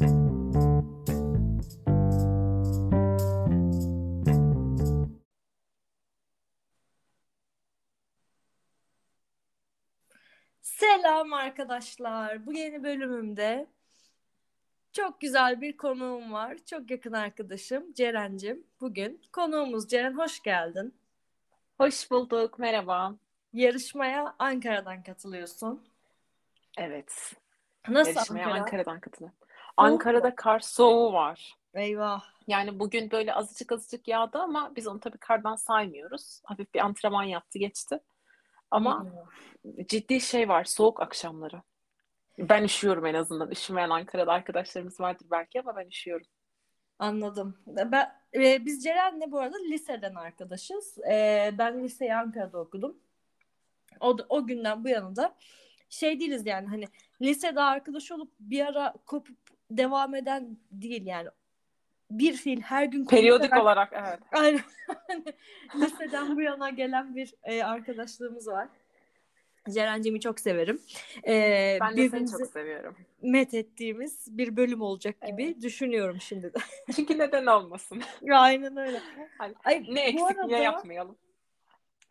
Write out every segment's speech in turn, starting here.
Selam arkadaşlar. Bu yeni bölümümde çok güzel bir konuğum var. Çok yakın arkadaşım Ceren'cim. Bugün konuğumuz Ceren hoş geldin. Hoş bulduk. Merhaba. Yarışmaya Ankara'dan katılıyorsun. Evet. Nasıl Yarışmaya Ankara? Ankara'dan katılıyorum. Ankara'da kar soğuğu var. Eyvah. Yani bugün böyle azıcık azıcık yağdı ama biz onu tabii kardan saymıyoruz. Hafif bir antrenman yaptı geçti. Ama Hmm. ciddi şey var soğuk akşamları. Ben üşüyorum en azından. Üşümeyen Ankara'da arkadaşlarımız vardır belki ama ben üşüyorum. Anladım. Ben, e, biz Ceren'le bu arada liseden arkadaşız. E, ben liseyi Ankara'da okudum. O, da- o günden bu yana da şey değiliz yani hani lisede arkadaş olup bir ara kopup devam eden değil yani. Bir fil her gün Periyodik konuşarak- olarak evet. Aynen. Liseden bu yana gelen bir e, arkadaşlığımız var. Ceren'cimi çok severim. E, Ben de seni çok seviyorum. met ettiğimiz bir bölüm olacak gibi Evet. düşünüyorum şimdi de. Çünkü neden olmasın? Aynen öyle. Hani Ay, ne eksik arada niye yapmayalım?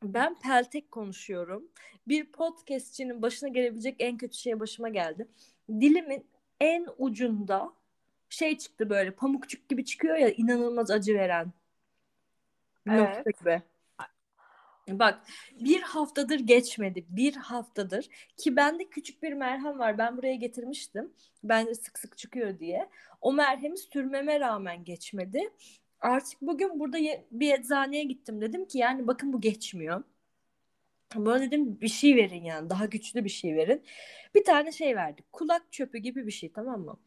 ben peltek konuşuyorum. Bir podcastçinin başına gelebilecek en kötü şey başıma geldi. Dilimin en ucunda şey çıktı böyle pamukçuk gibi çıkıyor ya inanılmaz acı veren. Nokta Evet. gibi. Bak bir haftadır geçmedi. Bir haftadır. Ki bende küçük bir merhem var. Ben buraya getirmiştim. Bende sık sık çıkıyor diye. O merhemi sürmeme rağmen geçmedi. Artık bugün burada bir eczaneye gittim. Dedim ki yani bakın bu geçmiyor. Bana dedim bir şey verin yani. Daha güçlü bir şey verin. Bir tane şey verdi. Kulak çöpü gibi bir şey tamam mı?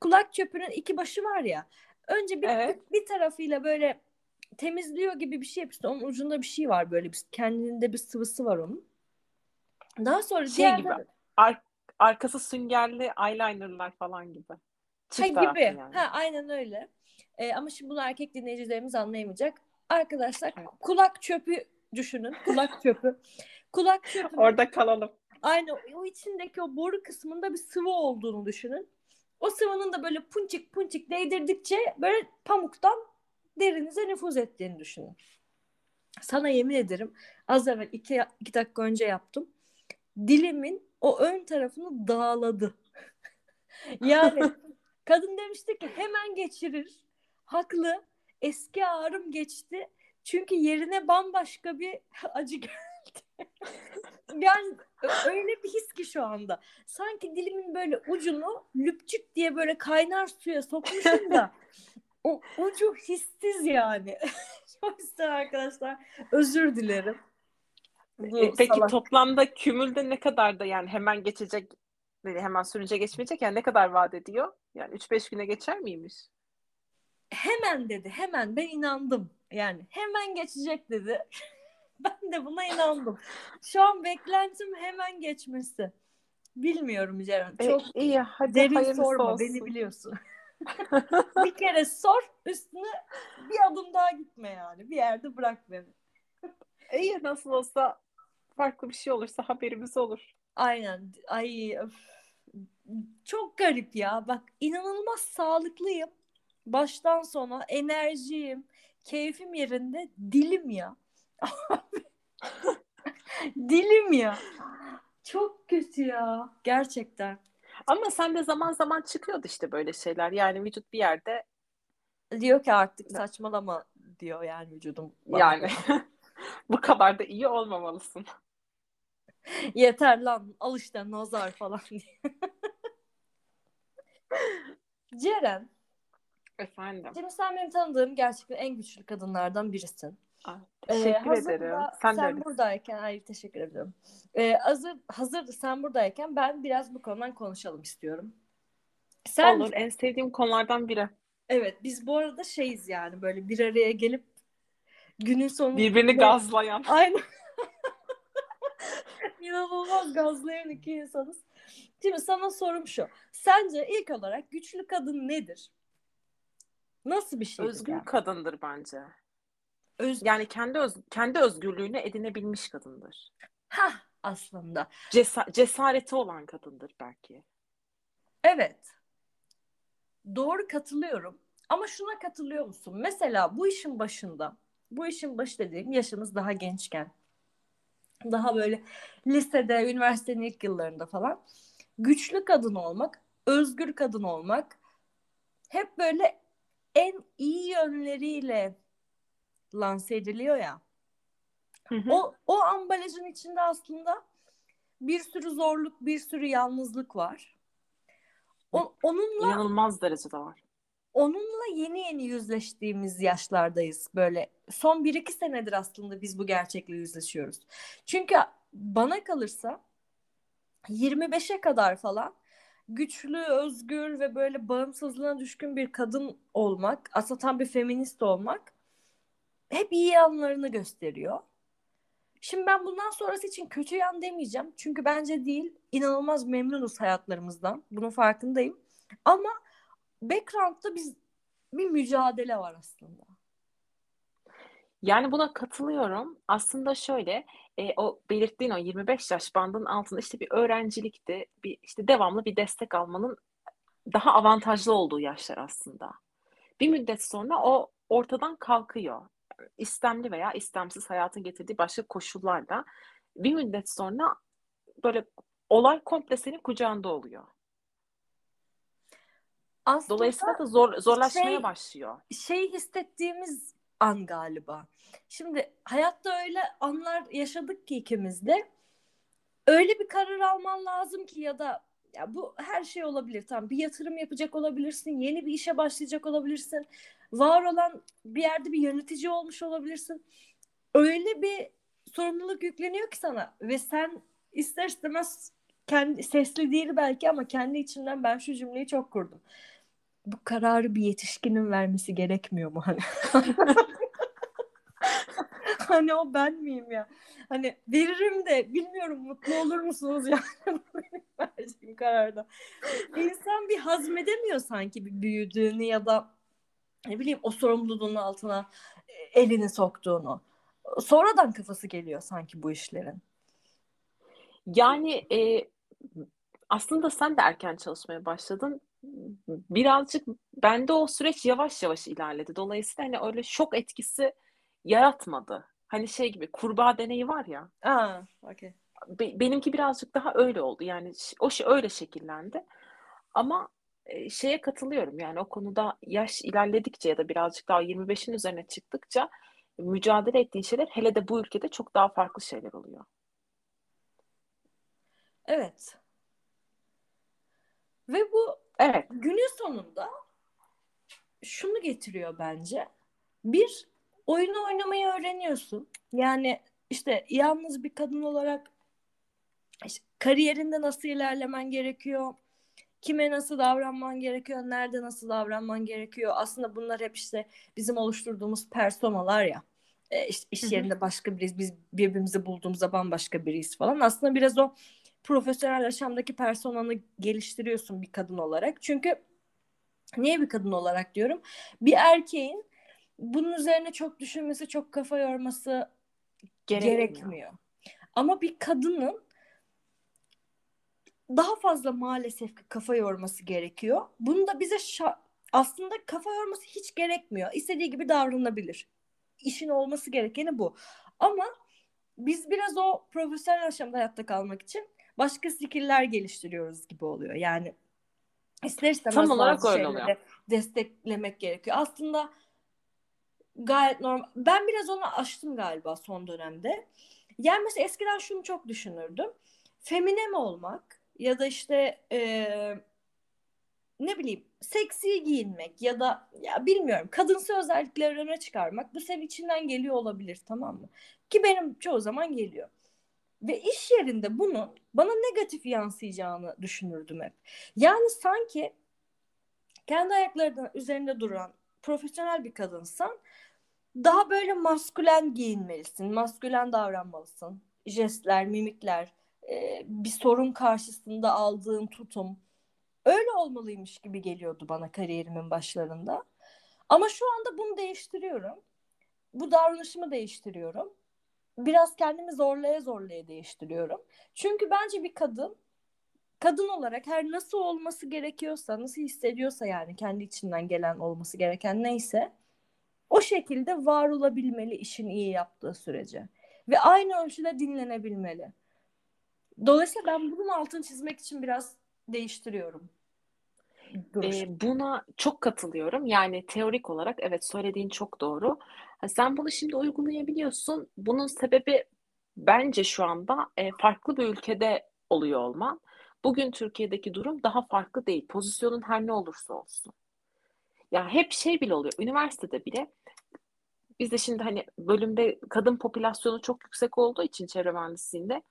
Kulak çöpünün iki başı var ya. Önce bir, Evet. bir tarafıyla böyle temizliyor gibi bir şey yapıyorsun. Onun ucunda bir şey var böyle bir kendinde bir sıvısı var onun. Daha sonra Şey diğer gibi. Ar- arkası süngerli eyelinerlar falan gibi. ha, Çift taraflı gibi. yani. Ha aynen öyle. Ee, ama şimdi bunu erkek dinleyicilerimiz anlayamayacak. Arkadaşlar Evet. kulak çöpü düşünün. Kulak çöpü. Kulak çöpü. Orada kalalım. Aynı o içindeki o boru kısmında bir sıvı olduğunu düşünün. O sıvının da böyle punçik punçik değdirdikçe böyle pamuktan derinize nüfuz ettiğini düşünün. Sana yemin ederim az evvel iki, iki dakika önce yaptım. Dilimin o ön tarafını dağladı. yani kadın demişti ki hemen geçirir. Haklı. Eski ağrım geçti. Çünkü yerine bambaşka bir acı geldi. yani öyle bir his ki şu anda. Sanki dilimin böyle ucunu lüpçük diye böyle kaynar suya sokmuşum da o ucu hissiz yani. Çok ister arkadaşlar. Özür dilerim. Bu E, Peki salak- toplamda kümülde ne kadar da yani hemen geçecek hemen sürünce geçmeyecek yani ne kadar vaat ediyor? Yani 3-5 güne geçer miymiş? hemen dedi hemen ben inandım. Yani hemen geçecek dedi. ben de buna inandım. Şu an beklentim hemen geçmesi. Bilmiyorum Ceren. E, Çok iyi hadi derin sorma olsun. beni biliyorsun. bir kere sor üstüne bir adım daha gitme yani. Bir yerde bırak beni. İyi nasıl olsa farklı bir şey olursa haberimiz olur. Aynen. Ay öf. Çok garip ya. Bak inanılmaz sağlıklıyım. Baştan sona enerjiyim. Keyfim yerinde. Dilim ya. Dilim ya. Çok kötü ya. Gerçekten. Ama sende zaman zaman çıkıyordu işte böyle şeyler. Yani vücut bir yerde Diyor ki artık saçmalama diyor yani vücudum. bana. yani bu kadar da iyi olmamalısın. Yeter lan al işte nazar falan diye. Ceren, Efendim. şimdi sen benim tanıdığım gerçekten en güçlü kadınlardan birisin. Aa, Ee, teşekkür hazır ederim. Sen, sen de buradayken, hayır teşekkür ederim. Ee, hazır, hazır sen buradayken ben biraz bu konudan konuşalım istiyorum. Sen, Olur. En sevdiğim konulardan biri. evet biz bu arada şeyiz yani böyle bir araya gelip günün sonunda Birbirini gazlayan. Aynen. İnanılmaz gazlayan iki insanız. Şimdi sana sorum şu. Sence ilk olarak güçlü kadın nedir? Nasıl bir şeydir Özgür yani? kadındır bence. Öz... Yani kendi öz, kendi özgürlüğünü edinebilmiş kadındır. Hah aslında. Cesa- cesareti olan kadındır belki. Evet. doğru katılıyorum. Ama şuna katılıyor musun? Mesela bu işin başında, bu işin başı dediğim yaşımız daha gençken, daha böyle lisede, üniversitenin ilk yıllarında falan güçlü kadın olmak, özgür kadın olmak hep böyle en iyi yönleriyle lanse ediliyor ya. Hı hı. O o ambalajın içinde aslında bir sürü zorluk, bir sürü yalnızlık var. O, onunla İnanılmaz derecede var. onunla yeni yeni yüzleştiğimiz yaşlardayız. Böyle son 1-2 senedir aslında biz bu gerçekle yüzleşiyoruz. Çünkü bana kalırsa 25'e kadar falan güçlü, özgür ve böyle bağımsızlığına düşkün bir kadın olmak, aslında tam bir feminist olmak hep iyi yanlarını gösteriyor. Şimdi ben bundan sonrası için kötü yan demeyeceğim. Çünkü bence değil. İnanılmaz memnunuz hayatlarımızdan. Bunun farkındayım. Ama background'da biz bir mücadele var aslında. Yani buna katılıyorum. Aslında şöyle, e, o belirttiğin o 25 yaş bandının altında işte bir öğrencilikti, bir işte devamlı bir destek almanın daha avantajlı olduğu yaşlar aslında. Bir müddet sonra o ortadan kalkıyor. İstemli veya istemsiz hayatın getirdiği başka koşullarla bir müddet sonra böyle olay komple senin kucağında oluyor. Aslında Dolayısıyla da zor, zorlaşmaya şey- başlıyor. şey hissettiğimiz an galiba. Şimdi hayatta öyle anlar yaşadık ki ikimiz de. Öyle bir karar alman lazım ki ya da ya bu her şey olabilir. Tamam bir yatırım yapacak olabilirsin, yeni bir işe başlayacak olabilirsin. Var olan bir yerde bir yönetici olmuş olabilirsin. Öyle bir sorumluluk yükleniyor ki sana ve sen ister istemez kendi sesli değil belki ama kendi içinden ben şu cümleyi çok kurdum. Bu kararı bir yetişkinin vermesi gerekmiyor mu hani? hani o ben miyim ya? Hani veririm de bilmiyorum mutlu olur musunuz yani verdiğim kararda. İnsan bir hazmedemiyor sanki bir büyüdüğünü ya da ne bileyim o sorumluluğun altına e, elini soktuğunu. Sonradan kafası geliyor sanki bu işlerin. Yani e, aslında sen de erken çalışmaya başladın. Birazcık bende o süreç yavaş yavaş ilerledi. Dolayısıyla hani öyle şok etkisi yaratmadı. Hani şey gibi kurbağa deneyi var ya. Aa, okey. be- benimki birazcık daha öyle oldu. Yani o şey öyle şekillendi. Ama e, şeye katılıyorum. Yani o konuda yaş ilerledikçe ya da birazcık daha 25'in üzerine çıktıkça mücadele ettiğin şeyler hele de bu ülkede çok daha farklı şeyler oluyor. Evet. Ve bu Evet. günün sonunda şunu getiriyor bence. Bir, oyunu oynamayı öğreniyorsun. Yani işte yalnız bir kadın olarak işte kariyerinde nasıl ilerlemen gerekiyor? Kime nasıl davranman gerekiyor? Nerede nasıl davranman gerekiyor? Aslında bunlar hep işte bizim oluşturduğumuz personalar ya. E, işte iş yerinde başka biriyiz. Biz birbirimizi bulduğumuzda bambaşka biriyiz falan. Aslında biraz o profesyonel yaşamdaki personanı geliştiriyorsun bir kadın olarak. Çünkü niye bir kadın olarak diyorum? Bir erkeğin bunun üzerine çok düşünmesi, çok kafa yorması Gerekmiyor. gerekmiyor. Ama bir kadının daha fazla maalesef ki kafa yorması gerekiyor. Bunu da bize şa- aslında kafa yorması hiç gerekmiyor. İstediği gibi davranabilir. İşin olması gerekeni bu. Ama biz biraz o profesyonel yaşamda hayatta kalmak için başka skill'ler geliştiriyoruz gibi oluyor. Yani ister istemez Tam olarak öyle oluyor. desteklemek gerekiyor. Aslında gayet normal. Ben biraz onu aştım galiba son dönemde. Yani mesela eskiden şunu çok düşünürdüm. Femine mi olmak ya da işte eee, ne bileyim seksi giyinmek ya da ya bilmiyorum kadınsı özellikleri öne çıkarmak bu senin içinden geliyor olabilir tamam mı? Ki benim çoğu zaman geliyor. Ve iş yerinde bunun bana negatif yansıyacağını düşünürdüm hep. Yani sanki kendi ayaklarının üzerinde duran profesyonel bir kadınsan daha böyle maskülen giyinmelisin, maskülen davranmalısın. Jestler, mimikler, e, bir sorun karşısında aldığın tutum öyle olmalıymış gibi geliyordu bana kariyerimin başlarında. Ama şu anda bunu değiştiriyorum. Bu davranışımı değiştiriyorum. Biraz kendimi zorlaya zorlaya değiştiriyorum. Çünkü bence bir kadın kadın olarak her nasıl olması gerekiyorsa, nasıl hissediyorsa yani kendi içinden gelen olması gereken neyse o şekilde var olabilmeli işin iyi yaptığı sürece. Ve aynı ölçüde dinlenebilmeli. Dolayısıyla ben bunun altını çizmek için biraz değiştiriyorum. E, buna çok katılıyorum. Yani teorik olarak evet söylediğin çok doğru. Ha, sen bunu şimdi uygulayabiliyorsun. Bunun sebebi bence şu anda e, farklı bir ülkede oluyor olman. Bugün Türkiye'deki durum daha farklı değil. Pozisyonun her ne olursa olsun. Ya hep şey bile oluyor. Üniversitede bile biz de şimdi hani bölümde kadın popülasyonu çok yüksek olduğu için çevre mühendisliğinde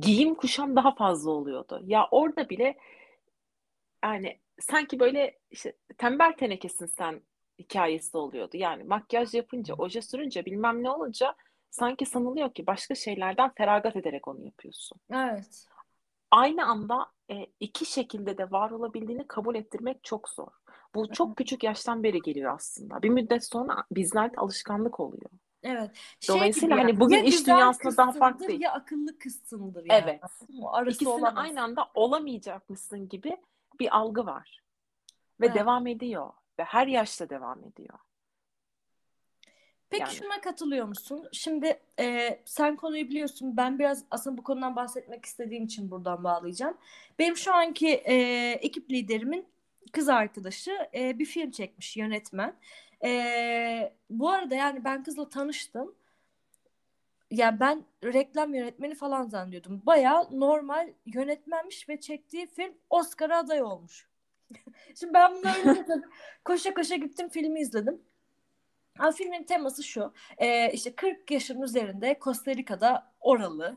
giyim kuşam daha fazla oluyordu. Ya orada bile yani sanki böyle işte tembel tenekesin sen hikayesi oluyordu. Yani makyaj yapınca, oje sürünce bilmem ne olunca sanki sanılıyor ki başka şeylerden feragat ederek onu yapıyorsun. Evet. Aynı anda e, iki şekilde de var olabildiğini kabul ettirmek çok zor. Bu çok küçük yaştan beri geliyor aslında. Bir müddet sonra bizlerde alışkanlık oluyor. Evet. Şey Dolayısıyla hani yani, bugün iş dünyasında daha farklı değil. Ya akıllı kızsındır yani. Evet. Arası İkisini olamaz. aynı anda olamayacakmışsın gibi bir algı var. Ve Evet. devam ediyor. Ve her yaşta devam ediyor. Peki Yani. şuna katılıyor musun? Şimdi e, sen konuyu biliyorsun. Ben biraz aslında bu konudan bahsetmek istediğim için buradan bağlayacağım. Benim şu anki e, ekip liderimin kız arkadaşı e, bir film çekmiş yönetmen. E, bu arada yani ben kızla tanıştım. Ya ben reklam yönetmeni falan zannediyordum. Bayağı normal yönetmenmiş ve çektiği film Oscar'a aday olmuş. Şimdi ben bunu öyle dedim. koşa koşa gittim filmi izledim. Ha, filmin teması şu. Ee, işte 40 yaşın üzerinde Costa Rica'da oralı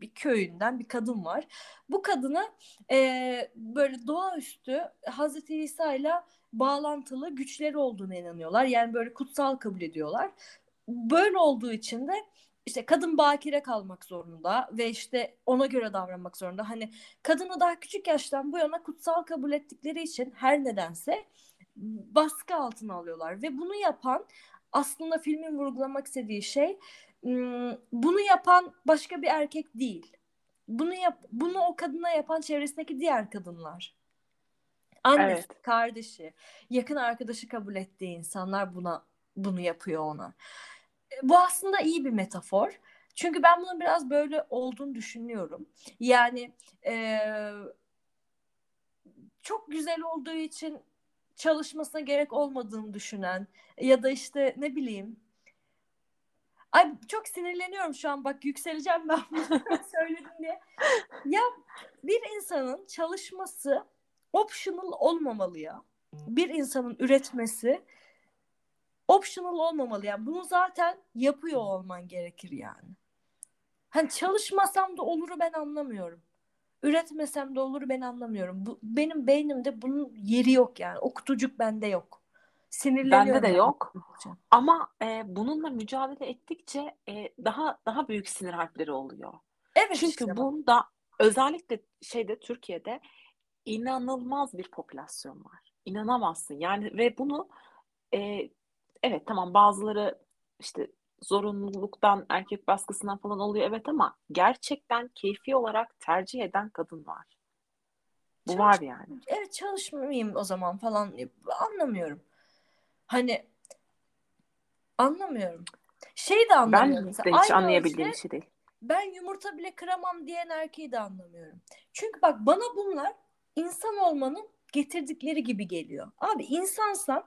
bir köyünden bir kadın var. Bu kadını e, böyle doğaüstü Hazreti İsa ile bağlantılı güçleri olduğuna inanıyorlar. Yani böyle kutsal kabul ediyorlar. Böyle olduğu için de işte kadın bakire kalmak zorunda ve işte ona göre davranmak zorunda. Hani kadını daha küçük yaştan bu yana kutsal kabul ettikleri için her nedense baskı altına alıyorlar ve bunu yapan aslında filmin vurgulamak istediği şey bunu yapan başka bir erkek değil. Bunu yap bunu o kadına yapan çevresindeki diğer kadınlar. Annesi, Evet. kardeşi, yakın arkadaşı kabul ettiği insanlar buna bunu yapıyor ona. Bu aslında iyi bir metafor. Çünkü ben bunun biraz böyle olduğunu düşünüyorum. Yani eee, çok güzel olduğu için çalışmasına gerek olmadığını düşünen ya da işte ne bileyim Ay çok sinirleniyorum şu an bak yükseleceğim ben bunu söyledim diye. Ya bir insanın çalışması optional olmamalı ya. Bir insanın üretmesi optional olmamalı ya. Bunu zaten yapıyor olman gerekir yani. Hani çalışmasam da oluru ben anlamıyorum. Üretmesem de olur ben anlamıyorum. Bu, benim beynimde bunun yeri yok yani. O kutucuk bende yok. Sinirleniyorum. Bende de yani. yok. Ama e, bununla mücadele ettikçe e, daha daha büyük sinir harpleri oluyor. Evet Çünkü işte bunda özellikle şeyde Türkiye'de inanılmaz bir popülasyon var. İnanamazsın. Yani ve bunu e, evet tamam bazıları işte zorunluluktan, erkek baskısından falan oluyor evet ama gerçekten keyfi olarak tercih eden kadın var. Bu Çalış- var yani. Evet çalışmayayım o zaman falan anlamıyorum. Hani anlamıyorum. Şey de Ben anlamıyorum. de Mesela hiç aynı anlayabildiğim ölçüde şey değil. ben yumurta bile kıramam diyen erkeği de anlamıyorum. Çünkü bak bana bunlar insan olmanın getirdikleri gibi geliyor. Abi insansan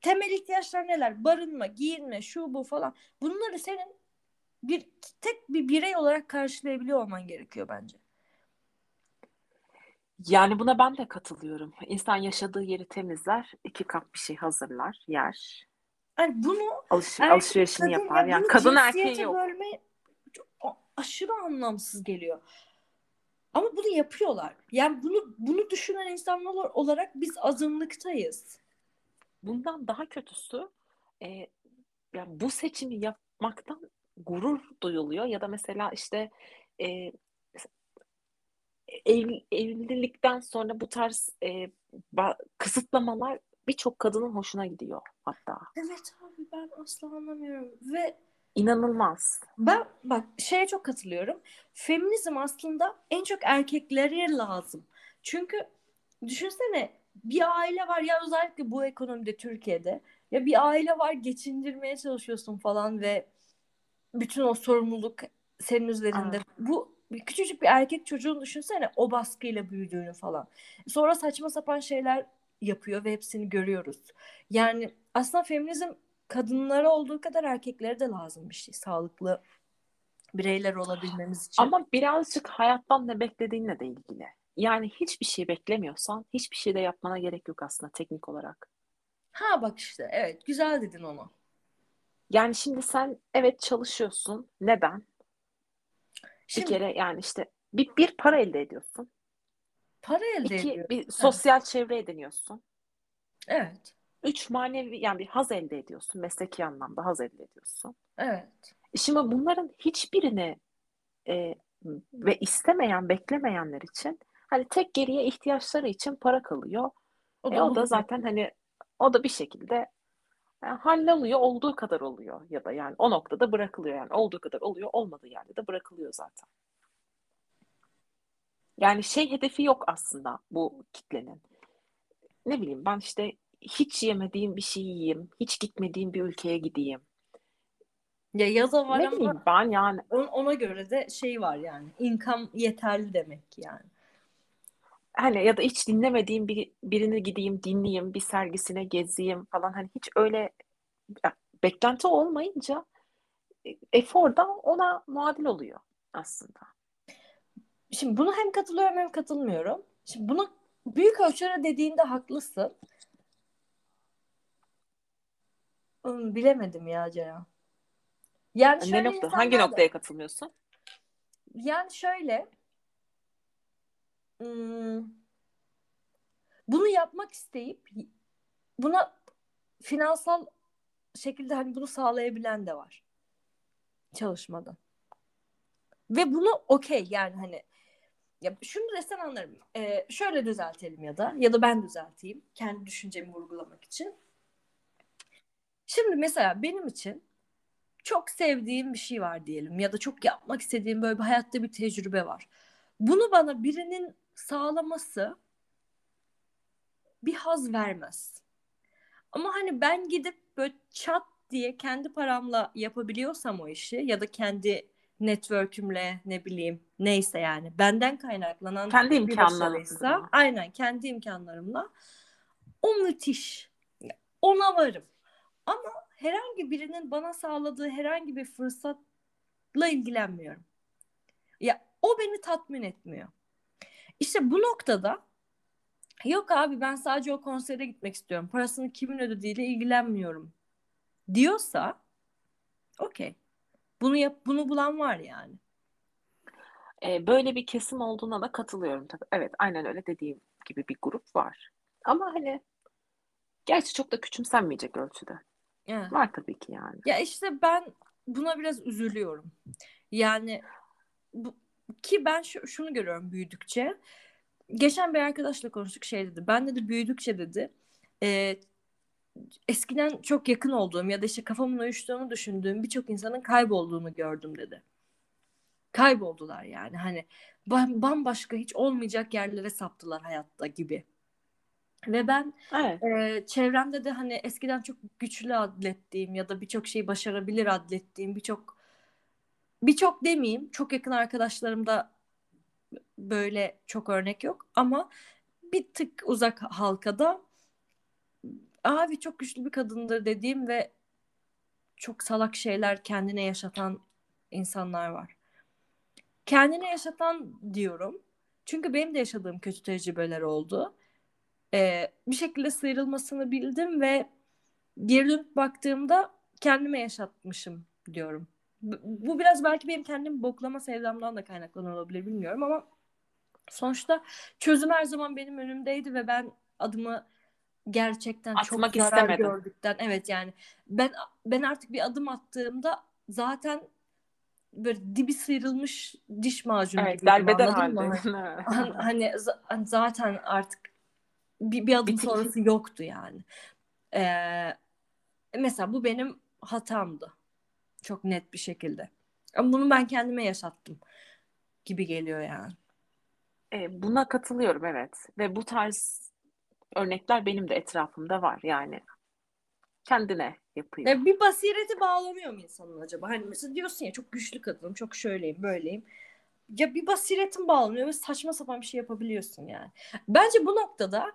temel ihtiyaçlar neler? Barınma, giyinme, şu bu falan. Bunları senin bir tek bir birey olarak karşılayabiliyor olman gerekiyor bence. Yani buna ben de katılıyorum. İnsan yaşadığı yeri temizler, iki kap bir şey hazırlar, yer, Yani bunu alış, erkek alışverişini kadın yapar. ya Yani bunu kadın erkeği yok. bölme aşırı anlamsız geliyor. Ama bunu yapıyorlar. Yani bunu bunu düşünen insanlar olarak biz azınlıktayız. Bundan daha kötüsü e, yani bu seçimi yapmaktan gurur duyuluyor ya da mesela işte e, ev, evlilikten sonra bu tarz e, kısıtlamalar birçok kadının hoşuna gidiyor hatta. Evet abi ben asla anlamıyorum ve İnanılmaz. Ben bak şeye çok katılıyorum. Feminizm aslında en çok erkeklere lazım. Çünkü düşünsene bir aile var ya özellikle bu ekonomide Türkiye'de ya bir aile var geçindirmeye çalışıyorsun falan ve bütün o sorumluluk senin üzerinde. Evet. Bu bir küçücük bir erkek çocuğun düşünsene o baskıyla büyüdüğünü falan. Sonra saçma sapan şeyler yapıyor ve hepsini görüyoruz. Yani aslında feminizm kadınlara olduğu kadar erkeklere de lazım bir şey. Sağlıklı bireyler olabilmemiz için. Ama birazcık hayattan ne beklediğinle de ilgili. Yani hiçbir şey beklemiyorsan hiçbir şey de yapmana gerek yok aslında teknik olarak. Ha bak işte evet güzel dedin onu. Yani şimdi sen evet çalışıyorsun. Neden? Şimdi Bir kere yani işte bir, bir para elde ediyorsun. para elde İki ediyor. bir sosyal çevre ediniyorsun. Evet. Üç manevi yani bir haz elde ediyorsun. Mesleki anlamda haz elde ediyorsun. Evet. Şimdi bunların hiçbirini e, ve istemeyen, beklemeyenler için hani tek geriye ihtiyaçları için para kalıyor. O E, da o da zaten hani o da bir şekilde yani halloluyor, olduğu kadar oluyor ya da yani o noktada bırakılıyor yani olduğu kadar oluyor, olmadığı yerde de bırakılıyor zaten. Yani şey hedefi yok aslında bu kitlenin. Ne bileyim ben işte hiç yemediğim bir şey yiyeyim, hiç gitmediğim bir ülkeye gideyim. Ya yaza var Ne ama bileyim ben yani on- ona göre de şey var yani. income yeterli demek yani. Hani ya da hiç dinlemediğim bir, birini gideyim dinleyeyim, bir sergisine gezeyim falan hani hiç öyle ya, beklenti olmayınca e, efor da ona muadil oluyor aslında. Şimdi bunu hem katılıyorum hem katılmıyorum. Şimdi bunu büyük ölçüde dediğinde haklısın. Hmm, bilemedim ya Ceren. Yani Ne nokta, hangi da- noktaya katılmıyorsun? Yani şöyle bunu yapmak isteyip buna finansal şekilde hani bunu sağlayabilen de var çalışmadan. Ve bunu okey yani hani ya şunu desen anlarım. Ee, şöyle düzeltelim ya da ya da ben düzelteyim kendi düşüncemi vurgulamak için. Şimdi mesela benim için çok sevdiğim bir şey var diyelim ya da çok yapmak istediğim böyle bir hayatta bir tecrübe var. Bunu bana birinin sağlaması bir haz vermez. Ama hani ben gidip böyle çat diye kendi paramla yapabiliyorsam o işi ya da kendi network'ümle ne bileyim neyse yani benden kaynaklanan Kendi başarıysa aynen kendi imkanlarımla o müthiş. Ona varım. Ama herhangi birinin bana sağladığı herhangi bir fırsatla ilgilenmiyorum. Ya o beni tatmin etmiyor. İşte bu noktada yok abi ben sadece o konsere gitmek istiyorum. Parasını kimin ödediğiyle ilgilenmiyorum diyorsa okey. Bunu yap bunu bulan var yani. E, böyle bir kesim olduğuna da katılıyorum tabii. Evet, aynen öyle dediğim gibi bir grup var. Ama hani gerçi çok da küçümsenmeyecek ölçüde. Evet. Var tabii ki yani. Ya işte ben buna biraz üzülüyorum. Yani bu, ki ben şu, şunu görüyorum büyüdükçe. Geçen bir arkadaşla konuştuk şey dedi. Ben dedi büyüdükçe dedi. E, eskiden çok yakın olduğum ya da işte kafamın uyuştuğunu düşündüğüm birçok insanın kaybolduğunu gördüm dedi. Kayboldular yani hani bam- bambaşka hiç olmayacak yerlere saptılar hayatta gibi. Ve ben Evet. ee, çevremde de hani eskiden çok güçlü adlettiğim ya da birçok şeyi başarabilir adlettiğim birçok birçok demeyeyim çok yakın arkadaşlarımda böyle çok örnek yok ama bir tık uzak halkada abi çok güçlü bir kadındır dediğim ve çok salak şeyler kendine yaşatan insanlar var. Kendine yaşatan diyorum. Çünkü benim de yaşadığım kötü tecrübeler oldu. Ee, bir şekilde sıyrılmasını bildim ve geri dönüp baktığımda kendime yaşatmışım diyorum. Bu, biraz belki benim kendim boklama sevdamdan da kaynaklanıyor olabilir bilmiyorum ama sonuçta çözüm her zaman benim önümdeydi ve ben adımı gerçekten çok Atmak zarar istemedin. gördükten evet yani ben ben artık bir adım attığımda zaten böyle dibi sıyrılmış diş macunu Evet, gibiydim derbeder anladın mı? halde. Hani, hani hani zaten artık bir, bir adım Bitik. sonrası yoktu yani. Ee, mesela bu benim hatamdı. Çok net bir şekilde. Ama bunu ben kendime yaşattım gibi geliyor yani. E, buna katılıyorum evet. Ve bu tarz örnekler benim de etrafımda var yani. Kendine yapıyor. Ya bir basireti bağlamıyor mu insanın acaba? Hani mesela diyorsun ya çok güçlü kadınım, çok şöyleyim, böyleyim. Ya bir basiretin bağlanıyor ve saçma sapan bir şey yapabiliyorsun yani. Bence bu noktada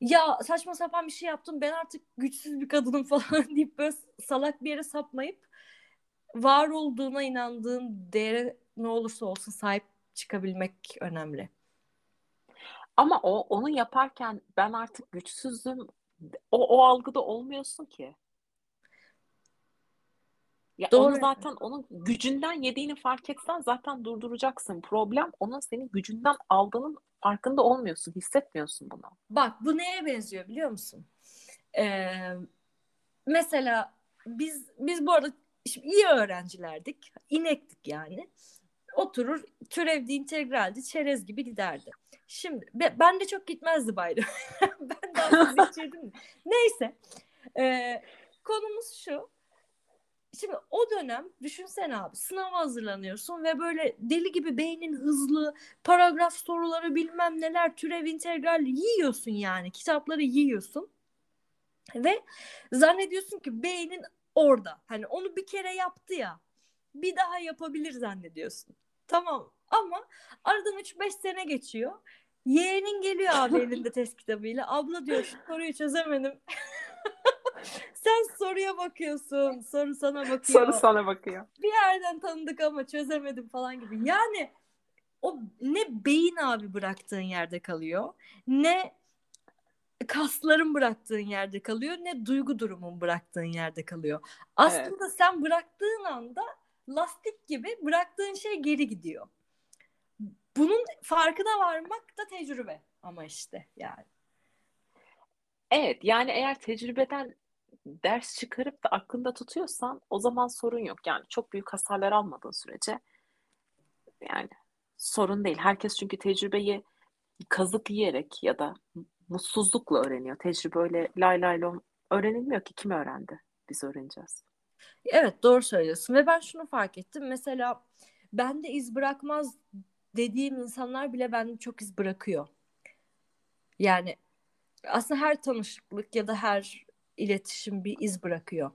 ya saçma sapan bir şey yaptım ben artık güçsüz bir kadınım falan deyip böyle salak bir yere sapmayıp var olduğuna inandığın değere ne olursa olsun sahip çıkabilmek önemli. Ama o onu yaparken ben artık güçsüzüm o, o algıda olmuyorsun ki. Ya Doğru. onu zaten onun gücünden yediğini fark etsen zaten durduracaksın. Problem onun senin gücünden aldığının farkında olmuyorsun, hissetmiyorsun bunu. Bak bu neye benziyor biliyor musun? Ee, mesela biz biz bu arada şimdi iyi öğrencilerdik. inektik yani. Oturur türevdi, integraldi, çerez gibi giderdi. Şimdi be- ben de çok gitmezdi bayram. ben de aslında geçirdim. Neyse. Ee, konumuz şu. Şimdi o dönem düşünsene abi sınava hazırlanıyorsun ve böyle deli gibi beynin hızlı paragraf soruları bilmem neler türev integral yiyorsun yani kitapları yiyorsun ve zannediyorsun ki beynin orada hani onu bir kere yaptı ya bir daha yapabilir zannediyorsun tamam ama aradan 3-5 sene geçiyor yeğenin geliyor abi elinde test kitabıyla abla diyor şu soruyu çözemedim sen soruya bakıyorsun. Soru sana bakıyor. Soru sana bakıyor. Bir yerden tanıdık ama çözemedim falan gibi. Yani o ne beyin abi bıraktığın yerde kalıyor. Ne kasların bıraktığın yerde kalıyor. Ne duygu durumun bıraktığın yerde kalıyor. Aslında evet. sen bıraktığın anda lastik gibi bıraktığın şey geri gidiyor. Bunun farkına varmak da tecrübe ama işte yani. Evet yani eğer tecrübeden ders çıkarıp da aklında tutuyorsan o zaman sorun yok. Yani çok büyük hasarlar almadığın sürece yani sorun değil. Herkes çünkü tecrübeyi kazık yiyerek ya da mutsuzlukla öğreniyor. Tecrübe öyle lay lay lom öğrenilmiyor ki kim öğrendi? Biz öğreneceğiz. Evet doğru söylüyorsun ve ben şunu fark ettim. Mesela bende iz bırakmaz dediğim insanlar bile bende çok iz bırakıyor. Yani aslında her tanışıklık ya da her iletişim bir iz bırakıyor.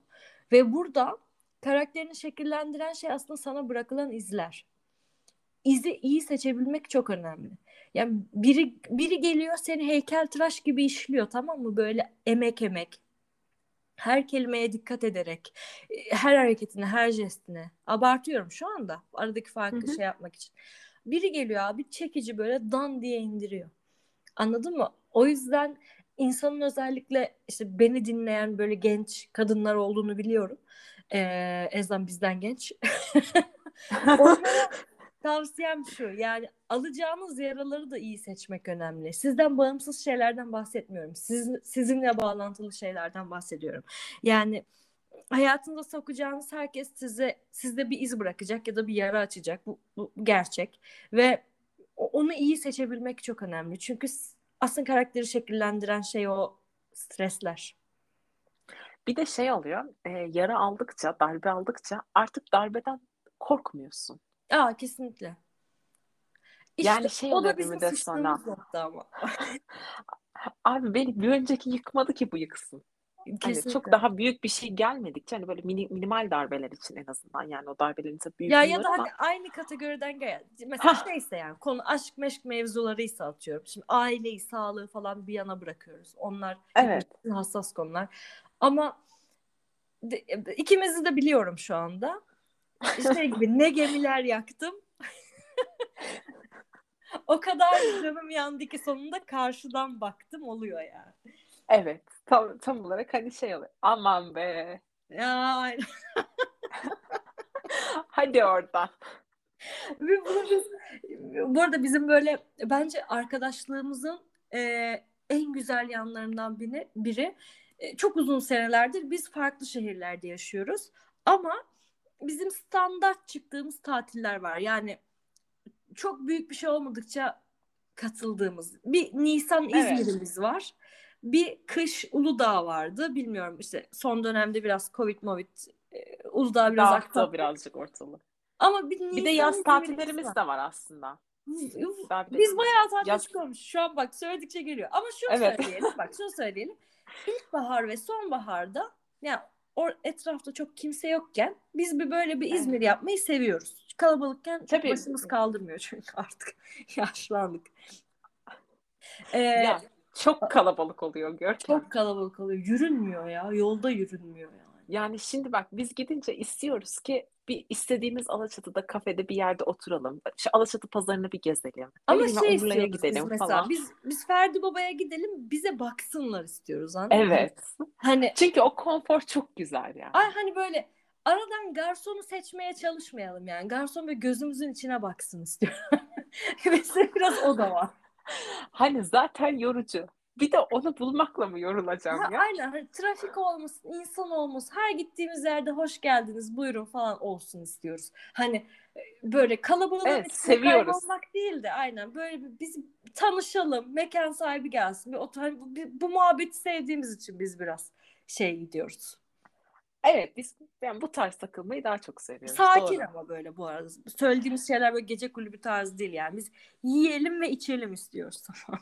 Ve burada karakterini şekillendiren şey aslında sana bırakılan izler. İzi iyi seçebilmek çok önemli. Yani biri biri geliyor seni heykeltıraş gibi işliyor tamam mı? Böyle emek emek. Her kelimeye dikkat ederek, her hareketine, her jestine. Abartıyorum şu anda. Aradaki farkı hı hı. şey yapmak için. Biri geliyor abi çekici böyle dan diye indiriyor. Anladın mı? O yüzden insanın özellikle işte beni dinleyen böyle genç kadınlar olduğunu biliyorum. Ee, Ezan bizden genç. Onlara tavsiyem şu yani alacağınız yaraları da iyi seçmek önemli. Sizden bağımsız şeylerden bahsetmiyorum. Siz, sizinle bağlantılı şeylerden bahsediyorum. Yani hayatınıza sokacağınız herkes size sizde bir iz bırakacak ya da bir yara açacak. Bu, bu gerçek ve onu iyi seçebilmek çok önemli. Çünkü aslında karakteri şekillendiren şey o stresler. Bir de şey oluyor, e, yara aldıkça, darbe aldıkça artık darbeden korkmuyorsun. Aa kesinlikle. İşte yani şey o da bizim bir sonra. ama. Abi beni bir önceki yıkmadı ki bu yıksın. Hani çok daha büyük bir şey gelmedikçe hani böyle mini, minimal darbeler için en azından yani o darbelerin tabii büyük Ya ya da ama... hani aynı kategoriden gel. Mesela Hah. şeyse yani konu aşk meşk mevzularıysa atıyorum. Şimdi aileyi, sağlığı falan bir yana bırakıyoruz. Onlar evet. hassas konular. Ama de, ikimizi de biliyorum şu anda. İşte gibi ne gemiler yaktım. o kadar canım yandı ki sonunda karşıdan baktım oluyor yani. Evet. Tam, tam olarak hani şey oluyor. Aman be. Ya. Hadi oradan. bu arada bizim böyle bence arkadaşlığımızın e, en güzel yanlarından biri, biri e, çok uzun senelerdir biz farklı şehirlerde yaşıyoruz. Ama bizim standart çıktığımız tatiller var. Yani çok büyük bir şey olmadıkça katıldığımız bir Nisan İzmir'imiz evet. var bir kış Uludağ vardı. Bilmiyorum işte son dönemde biraz Covid Movid Ee, Uludağ biraz Dağıttı aksattı. birazcık ortalığı. Ama bir, Bir de yaz tatillerimiz de var aslında. Biz bayağı tatil Yaz- çıkıyormuş. Şu an bak söyledikçe geliyor. Ama şunu Evet. söyleyelim. Bak şunu söyleyelim. İlkbahar ve sonbaharda yani o etrafta çok kimse yokken biz bir böyle bir İzmir yapmayı seviyoruz. Kalabalıkken çok Tabii. başımız kaldırmıyor çünkü artık yaşlandık. Ee, Ya, çok kalabalık oluyor Görkem. çok kalabalık oluyor. Yürünmüyor ya. Yolda yürünmüyor yani. Yani şimdi bak biz gidince istiyoruz ki bir istediğimiz Alaçatı'da kafede bir yerde oturalım. Şu Alaçatı pazarını bir gezelim. Ama bileyim, şey Umurlu'ya istiyoruz biz gidelim mesela. falan. Biz biz Ferdi Baba'ya gidelim bize baksınlar istiyoruz anladın mı? Evet. Hani Çünkü o konfor çok güzel yani. Ay hani böyle aradan garsonu seçmeye çalışmayalım yani. Garson böyle gözümüzün içine baksın istiyorum. Mesela biraz o da var. Hani zaten yorucu. Bir de onu bulmakla mı yorulacağım Ha, ya? aynen hani trafik olmasın, insan olmasın. Her gittiğimiz yerde hoş geldiniz, buyurun falan olsun istiyoruz. Hani e, böyle kalabalığın Evet, seviyoruz. kaybolmak değil de aynen böyle bir biz tanışalım, mekan sahibi gelsin. Bir otur, hani bu, bu muhabbeti sevdiğimiz için biz biraz şey gidiyoruz. Evet biz yani bu tarz takılmayı daha çok seviyoruz. Sakin Doğru. ama böyle bu arada. Söylediğimiz şeyler böyle gece kulübü tarzı değil yani. Biz yiyelim ve içelim istiyoruz tamam.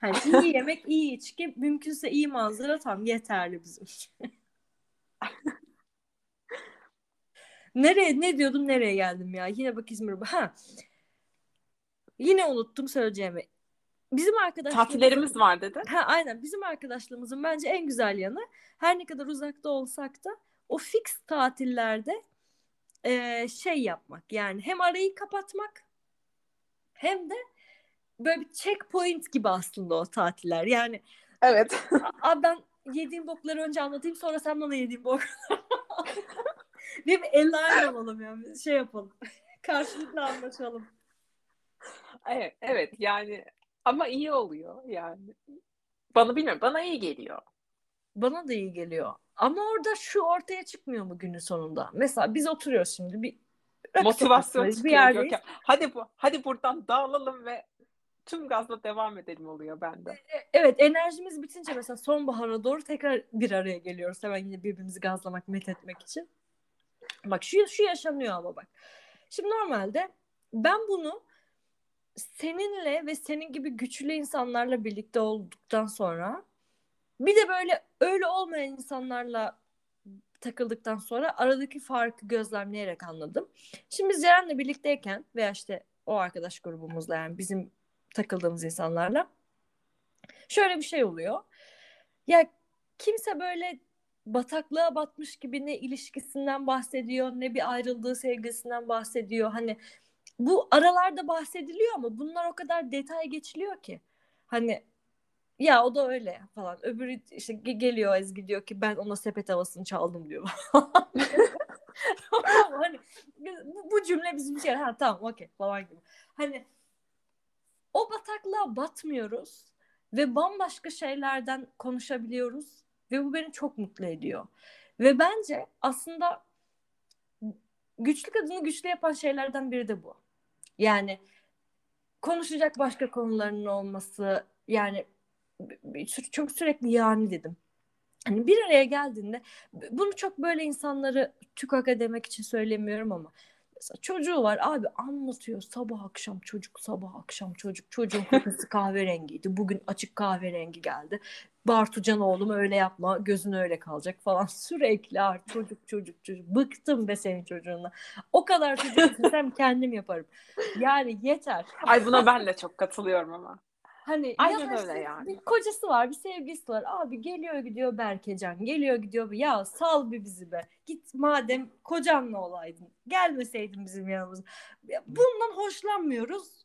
hani iyi yemek, iyi içki, mümkünse iyi manzara tam yeterli bizim için. nereye ne diyordum nereye geldim ya? Yine bak İzmir. Ha. Yine unuttum söyleyeceğimi. Bizim arkadaşlarımız Tatillerimiz var dedi. Ha aynen bizim arkadaşlığımızın bence en güzel yanı her ne kadar uzakta olsak da o fix tatillerde e, şey yapmak yani hem arayı kapatmak hem de böyle bir checkpoint gibi aslında o tatiller. Yani Evet. abi ben yediğim bokları önce anlatayım sonra sen bana yediğin bokları Değil mi? Elle aynı olalım yani. Şey yapalım. Karşılıklı anlaşalım. Evet, evet yani ama iyi oluyor yani. Bana bilmiyorum bana iyi geliyor. Bana da iyi geliyor. Ama orada şu ortaya çıkmıyor mu günün sonunda? Mesela biz oturuyoruz şimdi bir Motivasyon bir yerdeyiz. Hadi bu hadi buradan dağılalım ve tüm gazla devam edelim oluyor bende. Evet enerjimiz bitince mesela sonbahara doğru tekrar bir araya geliyoruz. Hemen yine birbirimizi gazlamak, met etmek için. Bak şu, şu yaşanıyor ama bak. Şimdi normalde ben bunu seninle ve senin gibi güçlü insanlarla birlikte olduktan sonra bir de böyle öyle olmayan insanlarla takıldıktan sonra aradaki farkı gözlemleyerek anladım. Şimdi biz Ceren'le birlikteyken veya işte o arkadaş grubumuzla yani bizim takıldığımız insanlarla şöyle bir şey oluyor. Ya kimse böyle bataklığa batmış gibi ne ilişkisinden bahsediyor ne bir ayrıldığı sevgilisinden bahsediyor. Hani bu aralarda bahsediliyor ama bunlar o kadar detay geçiliyor ki. Hani ya o da öyle falan. Öbürü işte ge- geliyor Ezgi diyor ki ben ona sepet havasını çaldım diyor. Hani bu, bu cümle bizim şey ha tamam okey falan gibi. Hani o bataklığa batmıyoruz ve bambaşka şeylerden konuşabiliyoruz ve bu beni çok mutlu ediyor. Ve bence aslında güçlü kadını güçlü yapan şeylerden biri de bu. Yani konuşacak başka konularının olması yani çok sürekli yani dedim. Hani bir araya geldiğinde bunu çok böyle insanları tükaka demek için söylemiyorum ama mesela çocuğu var abi anlatıyor sabah akşam çocuk sabah akşam çocuk. Çocuğun kafası kahverengiydi bugün açık kahverengi geldi. Bartucan oğlum öyle yapma gözün öyle kalacak falan. Sürekli artık çocuk çocuk çocuk. Bıktım be senin çocuğunla. O kadar çocuk istesem kendim yaparım. Yani yeter. Ay buna ben de çok katılıyorum ama. Hani Aynen öyle işte yani. Bir kocası var, bir sevgilisi var. Abi geliyor gidiyor Berkecan, geliyor gidiyor. Ya sal bir bizi be. Git madem kocanla olaydın. Gelmeseydin bizim yanımıza. Ya Bundan hoşlanmıyoruz.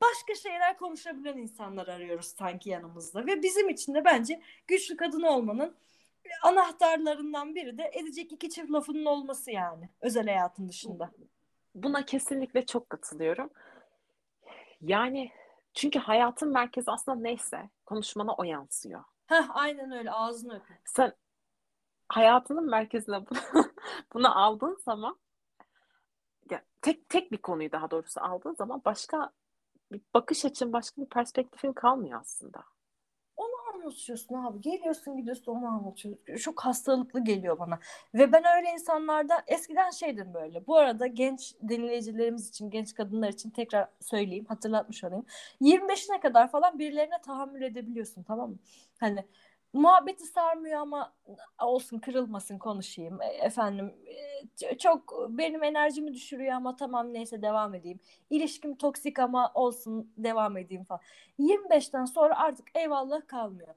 Başka şeyler konuşabilen insanlar arıyoruz sanki yanımızda. Ve bizim için de bence güçlü kadın olmanın anahtarlarından biri de edecek iki çift lafının olması yani. Özel hayatın dışında. Buna kesinlikle çok katılıyorum. Yani çünkü hayatın merkezi aslında neyse konuşmana o yansıyor. Heh, aynen öyle ağzını öpün. Sen hayatının merkezine bunu, bunu aldığın zaman ya tek tek bir konuyu daha doğrusu aldığın zaman başka bir bakış açın, başka bir perspektifin kalmıyor aslında. Anlatıyorsun abi? Geliyorsun gidiyorsun onu anlatıyorsun. Çok hastalıklı geliyor bana. Ve ben öyle insanlarda eskiden şeydim böyle. Bu arada genç dinleyicilerimiz için, genç kadınlar için tekrar söyleyeyim, hatırlatmış olayım. 25'ine kadar falan birilerine tahammül edebiliyorsun tamam mı? Hani muhabbeti sarmıyor ama olsun kırılmasın konuşayım. E, efendim e, çok benim enerjimi düşürüyor ama tamam neyse devam edeyim. İlişkim toksik ama olsun devam edeyim falan. 25'ten sonra artık eyvallah kalmıyor.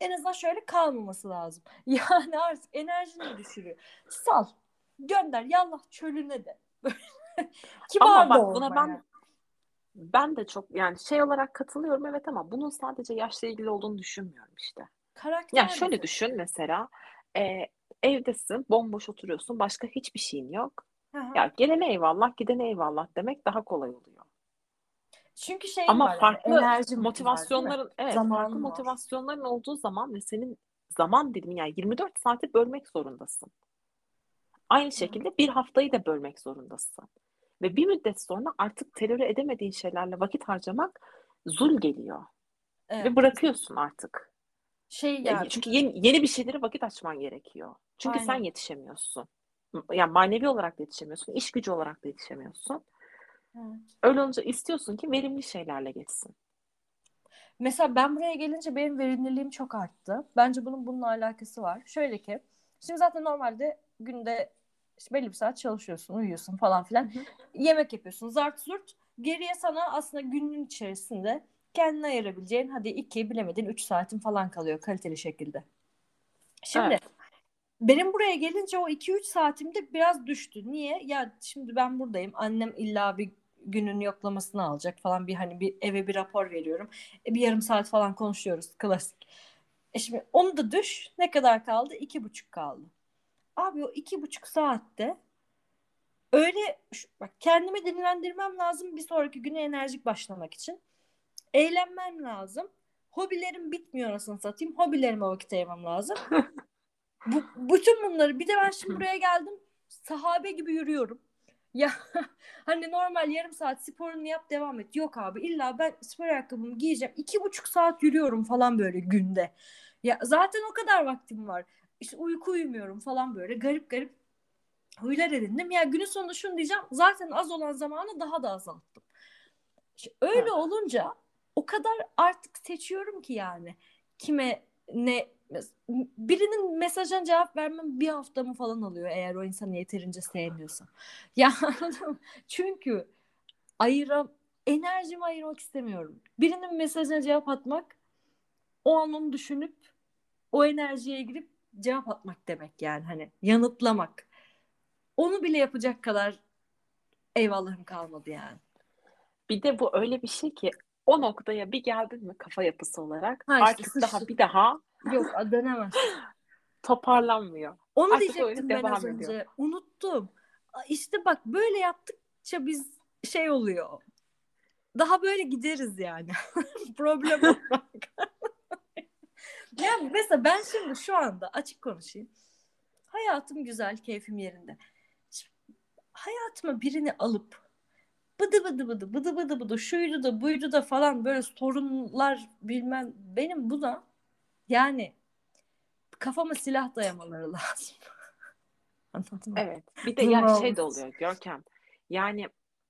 En azından şöyle kalmaması lazım. Yani artık enerjini düşürüyor. Sal. Gönder. Yallah çölüne de. Kibar ama bak buna ben yani. ben de çok yani şey olarak katılıyorum evet ama bunun sadece yaşla ilgili olduğunu düşünmüyorum işte. Karakter ya şöyle düşün mesela e, evdesin bomboş oturuyorsun başka hiçbir şeyin yok. Hı-hı. Ya gelene eyvallah gidene eyvallah demek daha kolay oluyor. Çünkü şey Ama var, farklı yani, motivasyonların var, evet Zamanın farklı var. motivasyonların olduğu zaman ve senin zaman dilimi yani 24 saati bölmek zorundasın. Aynı şekilde Hı. bir haftayı da bölmek zorundasın. Ve bir müddet sonra artık teröre edemediğin şeylerle vakit harcamak zul geliyor. Evet. Ve bırakıyorsun artık. Şey yani. Çünkü yeni, yeni bir şeylere vakit açman gerekiyor. Çünkü Aynen. sen yetişemiyorsun. Yani manevi olarak da yetişemiyorsun, iş gücü olarak da yetişemiyorsun. Evet. Öyle olunca istiyorsun ki verimli şeylerle geçsin. Mesela ben buraya gelince benim verimliliğim çok arttı. Bence bunun bununla alakası var. Şöyle ki, şimdi zaten normalde günde işte belli bir saat çalışıyorsun, uyuyorsun falan filan. Hı hı. Yemek yapıyorsun, zart zurt. Geriye sana aslında günün içerisinde kendine ayırabileceğin hadi iki bilemedin üç saatin falan kalıyor kaliteli şekilde. Şimdi evet. benim buraya gelince o iki üç saatimde biraz düştü. Niye? Ya şimdi ben buradayım. Annem illa bir günün yoklamasını alacak falan bir hani bir eve bir rapor veriyorum. E, bir yarım saat falan konuşuyoruz klasik. E şimdi onu da düş. Ne kadar kaldı? İki buçuk kaldı. Abi o iki buçuk saatte öyle bak kendimi dinlendirmem lazım bir sonraki güne enerjik başlamak için. Eğlenmem lazım. Hobilerim bitmiyor anasını satayım. Hobilerime vakit ayırmam lazım. Bu, bütün bunları bir de ben şimdi buraya geldim. Sahabe gibi yürüyorum. Ya hani normal yarım saat sporunu yap devam et. Yok abi illa ben spor ayakkabımı giyeceğim. iki buçuk saat yürüyorum falan böyle günde. Ya zaten o kadar vaktim var. İşte uyku uyumuyorum falan böyle garip garip huylar edindim. Ya günün sonunda şunu diyeceğim. Zaten az olan zamanı daha da azalttım. İşte öyle ha. olunca o kadar artık seçiyorum ki yani kime ne birinin mesajına cevap vermem bir hafta mı falan alıyor eğer o insanı yeterince sevmiyorsam. Ya çünkü ayıram enerjimi ayırmak istemiyorum. Birinin mesajına cevap atmak o an onu düşünüp o enerjiye girip cevap atmak demek yani hani yanıtlamak. Onu bile yapacak kadar eyvallahım kalmadı yani. Bir de bu öyle bir şey ki o noktaya bir geldin mi kafa yapısı olarak ha, artık işte, daha bir daha yok dönemez. toparlanmıyor. Onu artık diyecektim ben az önce. Ediyor. Unuttum. İşte bak böyle yaptıkça biz şey oluyor. Daha böyle gideriz yani. Problem olarak. yani mesela ben şimdi şu anda açık konuşayım. Hayatım güzel, keyfim yerinde. Şimdi hayatıma birini alıp bıdı bıdı bıdı bıdı bıdı bıdı şuydu da buydu da falan böyle sorunlar bilmem benim buna yani kafama silah dayamaları lazım. Anladın mı? Evet. Bir de yani şey de oluyor Görkem. Yani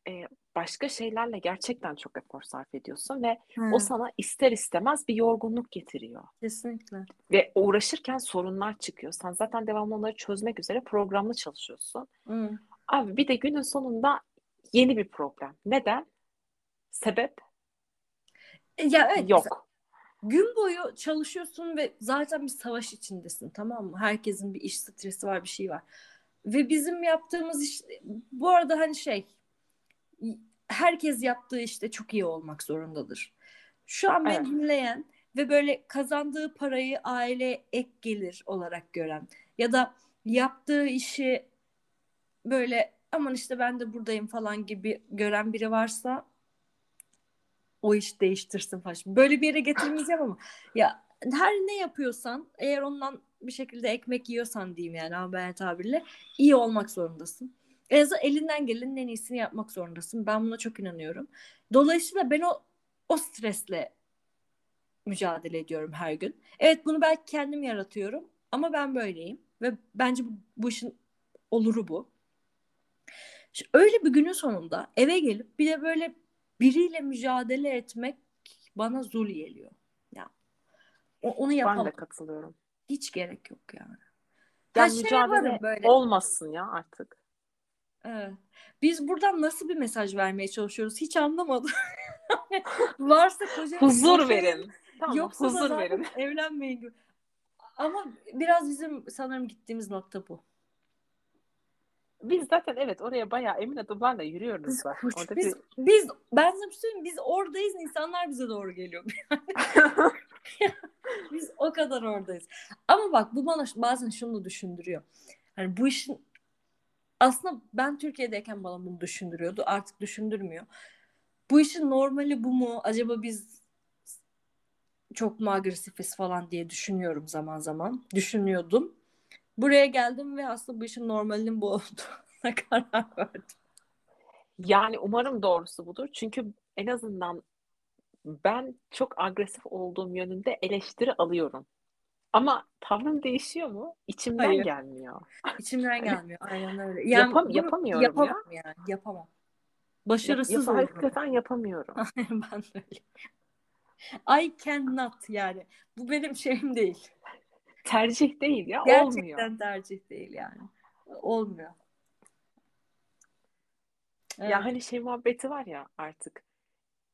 e, başka şeylerle gerçekten çok efor sarf ediyorsun ve hmm. o sana ister istemez bir yorgunluk getiriyor. Kesinlikle. Ve uğraşırken sorunlar çıkıyor. Sen zaten devamlı onları çözmek üzere programlı çalışıyorsun. Hmm. Abi bir de günün sonunda yeni bir problem. Neden? Sebep? Ya evet. Yok. Gün boyu çalışıyorsun ve zaten bir savaş içindesin tamam mı? Herkesin bir iş stresi var bir şey var. Ve bizim yaptığımız iş bu arada hani şey herkes yaptığı işte çok iyi olmak zorundadır. Şu an beni evet. dinleyen ve böyle kazandığı parayı aile ek gelir olarak gören ya da yaptığı işi böyle aman işte ben de buradayım falan gibi gören biri varsa o iş değiştirsin falan. Böyle bir yere getirmeyeceğim ama ya her ne yapıyorsan eğer ondan bir şekilde ekmek yiyorsan diyeyim yani ama ben tabirle iyi olmak zorundasın. En azından elinden gelenin en iyisini yapmak zorundasın. Ben buna çok inanıyorum. Dolayısıyla ben o o stresle mücadele ediyorum her gün. Evet bunu belki kendim yaratıyorum ama ben böyleyim ve bence bu, bu işin oluru bu. Şimdi öyle bir günün sonunda eve gelip bir de böyle biriyle mücadele etmek bana zul geliyor. Ya onu yapamam. Ben de katılıyorum. Hiç gerek yok yani. Ya şey mücadele böyle. olmasın ya artık. Evet. Biz buradan nasıl bir mesaj vermeye çalışıyoruz hiç anlamadım. Varsa koca huzur verin. Tamam, Yoksa huzur verin. Evlenmeyin gibi. Ama biraz bizim sanırım gittiğimiz nokta bu. Biz zaten evet oraya bayağı emin adımlarla yürüyoruz. Biz, bak. Orada biz, bir... biz ben size bir söyleyeyim biz oradayız insanlar bize doğru geliyor. biz o kadar oradayız. Ama bak bu bana bazen şunu düşündürüyor. Hani bu işin aslında ben Türkiye'deyken bana bunu düşündürüyordu. Artık düşündürmüyor. Bu işin normali bu mu? Acaba biz çok mu agresifiz falan diye düşünüyorum zaman zaman. Düşünüyordum. Buraya geldim ve aslında bu işin normalinin bu olduğuna karar verdim. Yani umarım doğrusu budur. Çünkü en azından ben çok agresif olduğum yönünde eleştiri alıyorum. Ama tavrım değişiyor mu? İçimden Hayır. gelmiyor. İçimden gelmiyor. Aynen öyle. Yani Yapam, yapamıyorum yapamam ya. yani. Yapamam. Başarısız Yap, Hakikaten yapamıyorum. ben de öyle. I cannot yani. Bu benim şeyim değil. Tercih değil ya. Gerçekten olmuyor. Gerçekten tercih değil yani. Olmuyor. Evet. Ya hani şey muhabbeti var ya artık.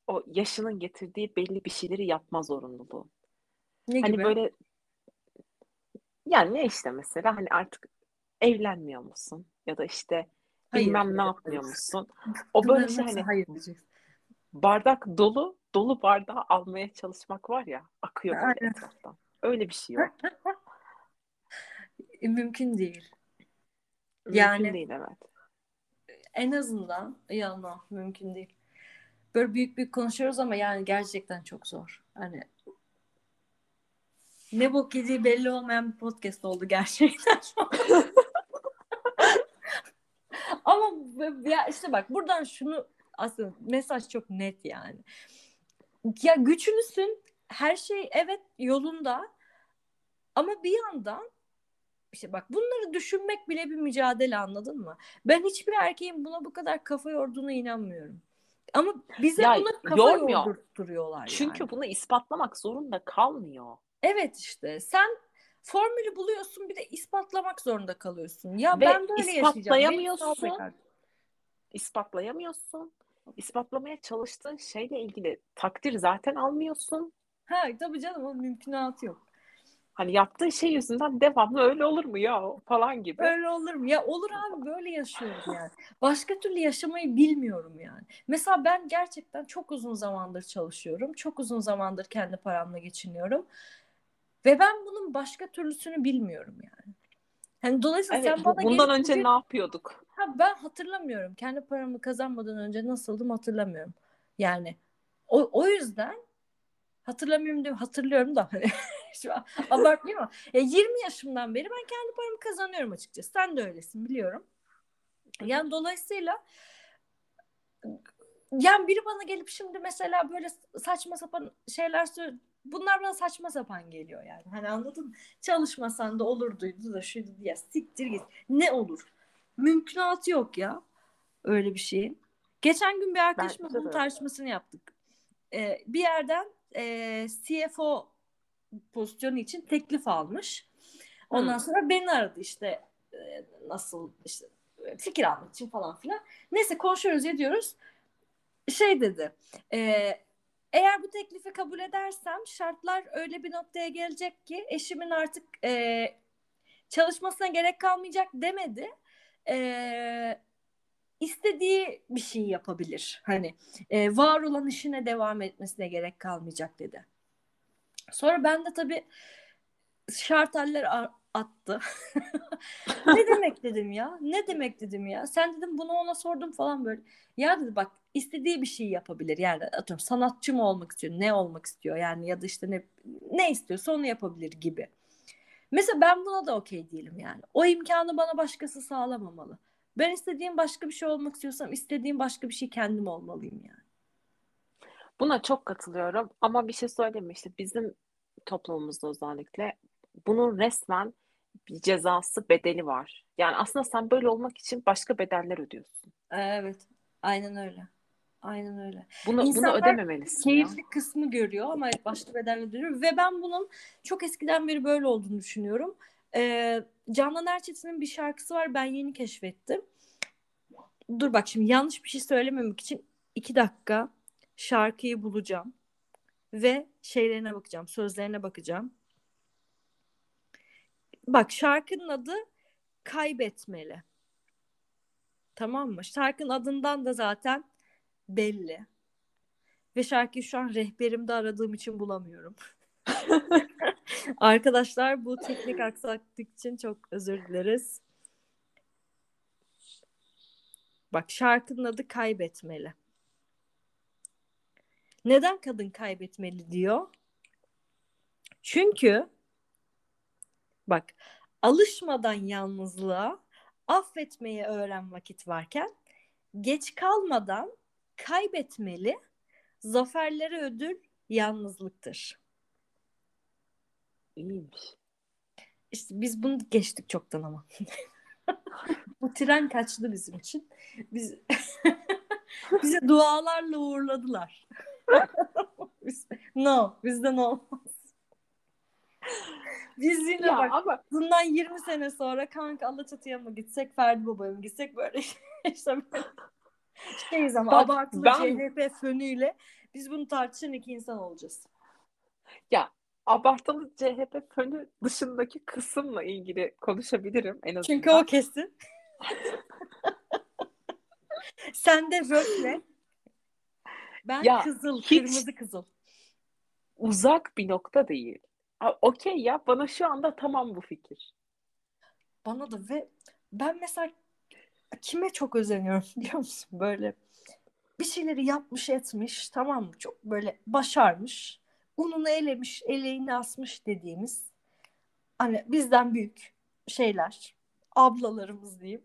O yaşının getirdiği belli bir şeyleri yapma zorunluluğu. Ne hani gibi? böyle yani ne işte mesela hani artık evlenmiyor musun? Ya da işte hayır, bilmem ne yapmıyor musun? O böyle şey hani hayır diyeceksin. bardak dolu, dolu bardağı almaya çalışmak var ya akıyor böyle Aynen. etraftan. Öyle bir şey yok. Mümkün değil. Mümkün yani değil evet. En azından yalan mümkün değil. Böyle büyük büyük konuşuyoruz ama yani gerçekten çok zor. Hani ne bok yediği belli olmayan bir podcast oldu gerçekten. Ama ya işte bak buradan şunu aslında mesaj çok net yani. Ya güçlüsün her şey evet yolunda ama bir yandan işte bak bunları düşünmek bile bir mücadele anladın mı? Ben hiçbir erkeğin buna bu kadar kafa yorduğuna inanmıyorum. Ama bize ya, buna kafa yormuyor. yordurtuyorlar Çünkü yani. bunu ispatlamak zorunda kalmıyor. Evet işte sen formülü buluyorsun bir de ispatlamak zorunda kalıyorsun. Ya Ve ben böyle ispatlayamıyorsun. İspatlayamıyorsun. İspatlamaya çalıştığın şeyle ilgili takdir zaten almıyorsun. Ha tabii canım o mümkünatı yok. Hani yaptığı şey yüzünden devamlı öyle olur mu ya falan gibi. Öyle olur mu? Ya olur abi böyle yaşıyoruz yani. Başka türlü yaşamayı bilmiyorum yani. Mesela ben gerçekten çok uzun zamandır çalışıyorum. Çok uzun zamandır kendi paramla geçiniyorum. Ve ben bunun başka türlüsünü bilmiyorum yani. Hani dolayısıyla evet, sen bana bundan önce bir... ne yapıyorduk? Ha ben hatırlamıyorum. Kendi paramı kazanmadan önce nasıldım hatırlamıyorum. Yani o, o yüzden hatırlamıyorum diyorum hatırlıyorum da hani şu an abartmayayım ama ya 20 yaşımdan beri ben kendi paramı kazanıyorum açıkçası. Sen de öylesin biliyorum. Yani dolayısıyla yani biri bana gelip şimdi mesela böyle saçma sapan şeyler söylüyor bunlar bana saçma sapan geliyor yani. Hani anladın mı? Çalışmasan da olurduydu da şuydu diye siktir git. Ne olur? Mümkünatı yok ya. Öyle bir şeyin. Geçen gün bir arkadaşımla bunun tartışmasını yaptık. Ee, bir yerden e, CFO pozisyonu için teklif almış. Ondan hmm. sonra beni aradı işte e, nasıl işte fikir almak için falan filan. Neyse konuşuyoruz ediyoruz. Şey dedi. E, eğer bu teklifi kabul edersem şartlar öyle bir noktaya gelecek ki eşimin artık e, çalışmasına gerek kalmayacak demedi. E, istediği bir şey yapabilir. Hani e, var olan işine devam etmesine gerek kalmayacak dedi. Sonra ben de tabii şarteller attı. ne demek dedim ya? Ne demek dedim ya? Sen dedim bunu ona sordum falan böyle. Ya dedi bak istediği bir şey yapabilir. Yani atıyorum sanatçı mı olmak istiyor? Ne olmak istiyor? Yani ya da işte ne ne istiyorsa onu yapabilir gibi. Mesela ben buna da okey değilim yani. O imkanı bana başkası sağlamamalı. Ben istediğim başka bir şey olmak istiyorsam istediğim başka bir şey kendim olmalıyım yani. Buna çok katılıyorum ama bir şey söyleyeyim? İşte bizim toplumumuzda özellikle bunun resmen bir cezası, bedeli var. Yani aslında sen böyle olmak için başka bedeller ödüyorsun. Evet. Aynen öyle. Aynen öyle. Bunu, bunu İnsanlar ödememelisin ya. Keyifli kısmı görüyor ama başka bedelle ödüyor. Ve ben bunun çok eskiden beri böyle olduğunu düşünüyorum. Ee, Canan Erçetin'in bir şarkısı var. Ben yeni keşfettim. Dur bak şimdi yanlış bir şey söylememek için iki dakika şarkıyı bulacağım. Ve şeylerine bakacağım. Sözlerine bakacağım. Bak şarkının adı Kaybetmeli. Tamam mı? Şarkının adından da zaten belli. Ve şarkıyı şu an rehberimde aradığım için bulamıyorum. Arkadaşlar bu teknik aksaklık için çok özür dileriz. Bak şarkının adı Kaybetmeli. Neden kadın kaybetmeli diyor? Çünkü bak alışmadan yalnızlığa affetmeyi öğren vakit varken geç kalmadan kaybetmeli zaferlere ödül yalnızlıktır. İyiymiş. İşte biz bunu geçtik çoktan ama. Bu tren kaçtı bizim için. Biz bize dualarla uğurladılar. Biz, no, bizden olmaz. Biz yine Ya bak ama bundan 20 sene sonra kanka Alaçatı'ya mı gitsek, Ferdi Baba'ya mı gitsek böyle işte böyle şeyiz ama Bak, abartılı ben- CHP fönüyle biz bunu tartışan iki insan olacağız. ya abartılı CHP fönü dışındaki kısımla ilgili konuşabilirim en azından. Çünkü o kesin. Sen de röfle. Ben Ya, kızıl, kırmızı kızıl. uzak bir nokta değil. Okey ya bana şu anda tamam bu fikir. Bana da ve ben mesela kime çok özeniyorum biliyor musun? Böyle bir şeyleri yapmış etmiş tamam mı? Çok böyle başarmış. Ununu elemiş, eleğini asmış dediğimiz hani bizden büyük şeyler. Ablalarımız diyeyim.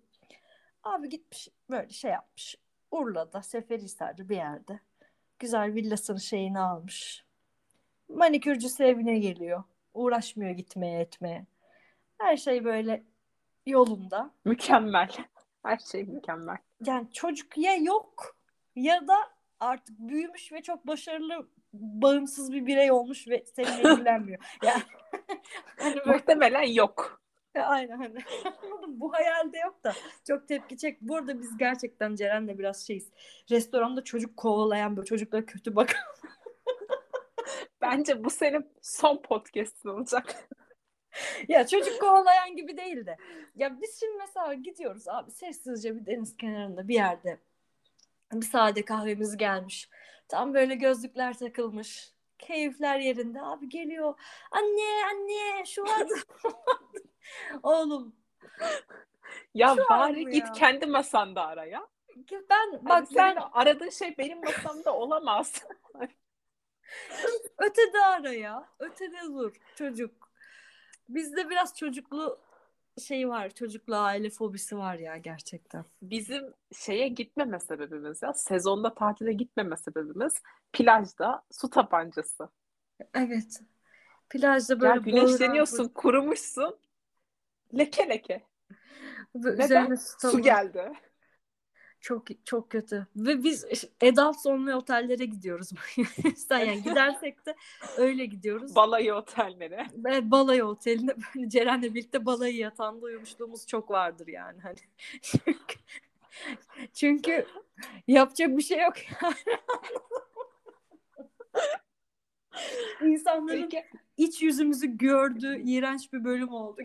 Abi gitmiş böyle şey yapmış. Urla'da, Seferihisar'da bir yerde. Güzel villasının şeyini almış. Manikürcüsü evine geliyor. Uğraşmıyor gitmeye etmeye. Her şey böyle yolunda. Mükemmel. Her şey mükemmel. Yani çocuk ya yok ya da artık büyümüş ve çok başarılı bağımsız bir birey olmuş ve seninle ilgilenmiyor. Yani hani böyle Muhtemelen yok. aynen hani bu hayalde yok da çok tepki çek. Burada biz gerçekten Ceren'le biraz şeyiz. Restoranda çocuk kovalayan böyle çocuklara kötü bakan. Bence bu senin son podcast'in olacak. ya çocuk kovalayan gibi değil de. Ya biz şimdi mesela gidiyoruz abi sessizce bir deniz kenarında bir yerde. Bir sade kahvemiz gelmiş. Tam böyle gözlükler takılmış. Keyifler yerinde. Abi geliyor. Anne anne şu vardı. Oğlum Ya Şu an bari git ya. kendi masanda ara ya. ben Bak bak ben aradığın şey benim masamda olamaz. ötede ara ya. Ötede dur çocuk. Bizde biraz çocuklu şey var. Çocuklu aile fobisi var ya gerçekten. Bizim şeye gitmeme sebebimiz ya sezonda tatile gitmeme sebebimiz plajda su tabancası. Evet. Plajda Ya böyle güneşleniyorsun, kurumuşsun. Leke leke. Böyle Neden? üzerine su Su geldi. Çok çok kötü. Ve biz adults olmayan otellere gidiyoruz. Sen yani gidersek de öyle gidiyoruz. Balayı otelleri. Ve balayı otelinde böyle Ceren'le birlikte balayı yatağında uyumuşluğumuz çok vardır yani. Hani çünkü, çünkü yapacak bir şey yok yani. İnsanların Peki, iç yüzümüzü gördüğü iğrenç bir bölüm oldu.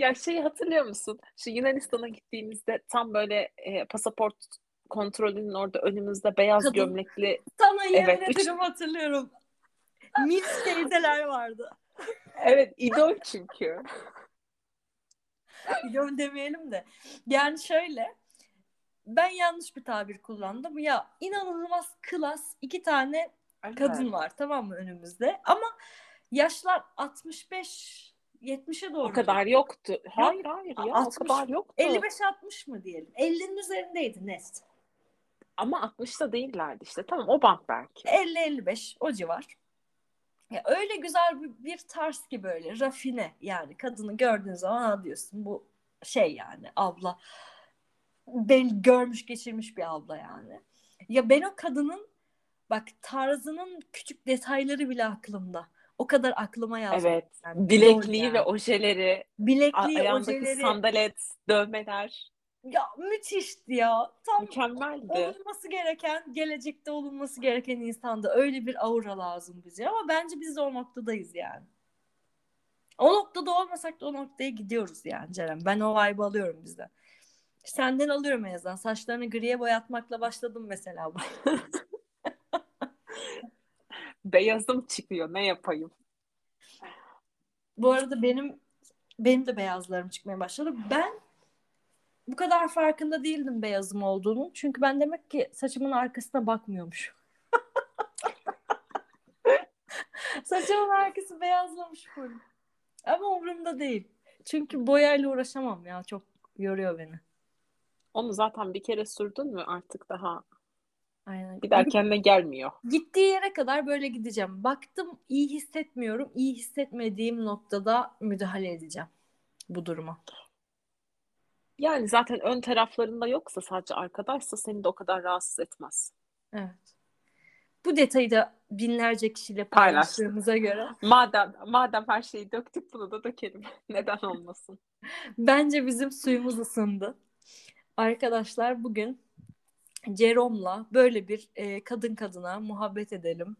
Ya şeyi hatırlıyor musun? Şu Yunanistan'a gittiğimizde tam böyle e, pasaport kontrolünün orada önümüzde beyaz Kadın. gömlekli Sana yemin Evet, üç- hatırlıyorum. Mis teyzeler vardı. evet idol çünkü. Biliyorum demeyelim de. Yani şöyle ben yanlış bir tabir kullandım. Ya inanılmaz klas iki tane kadın var tamam mı önümüzde. Ama yaşlar 65 70'e doğru. O kadar yoktu. Hayır hayır ya o 60, kadar yoktu. 55-60 mı diyelim? 50'nin üzerindeydi net. Ama 60'ta değillerdi işte. Tamam o bant belki. 50-55 o civar. Ya öyle güzel bir, bir tarz ki böyle rafine yani kadını gördüğün zaman diyorsun bu şey yani abla bel görmüş geçirmiş bir abla yani. Ya ben o kadının bak tarzının küçük detayları bile aklımda. O kadar aklıma yazdım. Evet. Yani, Bilekliği yani. ve ojeleri, Bilekliği, ayağındaki ojeleri. sandalet, dövmeler Ya müthişti ya. Tam mükemmeldi. olunması gereken, gelecekte olunması gereken insanda öyle bir aura lazım bize. Ama bence biz de o noktadayız yani. O noktada olmasak da o noktaya gidiyoruz yani Ceren. Ben o vibe'ı alıyorum bizden. Senden alıyorum en azından. Saçlarını griye boyatmakla başladım mesela. Beyazım çıkıyor ne yapayım? Bu arada benim benim de beyazlarım çıkmaya başladı. Ben bu kadar farkında değildim beyazım olduğunu. Çünkü ben demek ki saçımın arkasına bakmıyormuş. Saçımın arkası beyazlamış full. Ama umurumda değil. Çünkü boyayla uğraşamam ya. Çok yoruyor beni. Onu zaten bir kere sürdün mü artık daha Aynen. bir daha kendine gelmiyor. Gittiği yere kadar böyle gideceğim. Baktım iyi hissetmiyorum. İyi hissetmediğim noktada müdahale edeceğim bu duruma. Yani zaten ön taraflarında yoksa sadece arkadaysa seni de o kadar rahatsız etmez. Evet. Bu detayı da binlerce kişiyle Paylaştık. paylaştığımıza göre Madem madem her şeyi döktük bunu da dökelim. Neden olmasın? bence bizim suyumuz ısındı. Arkadaşlar bugün Jerome'la böyle bir e, kadın kadına muhabbet edelim.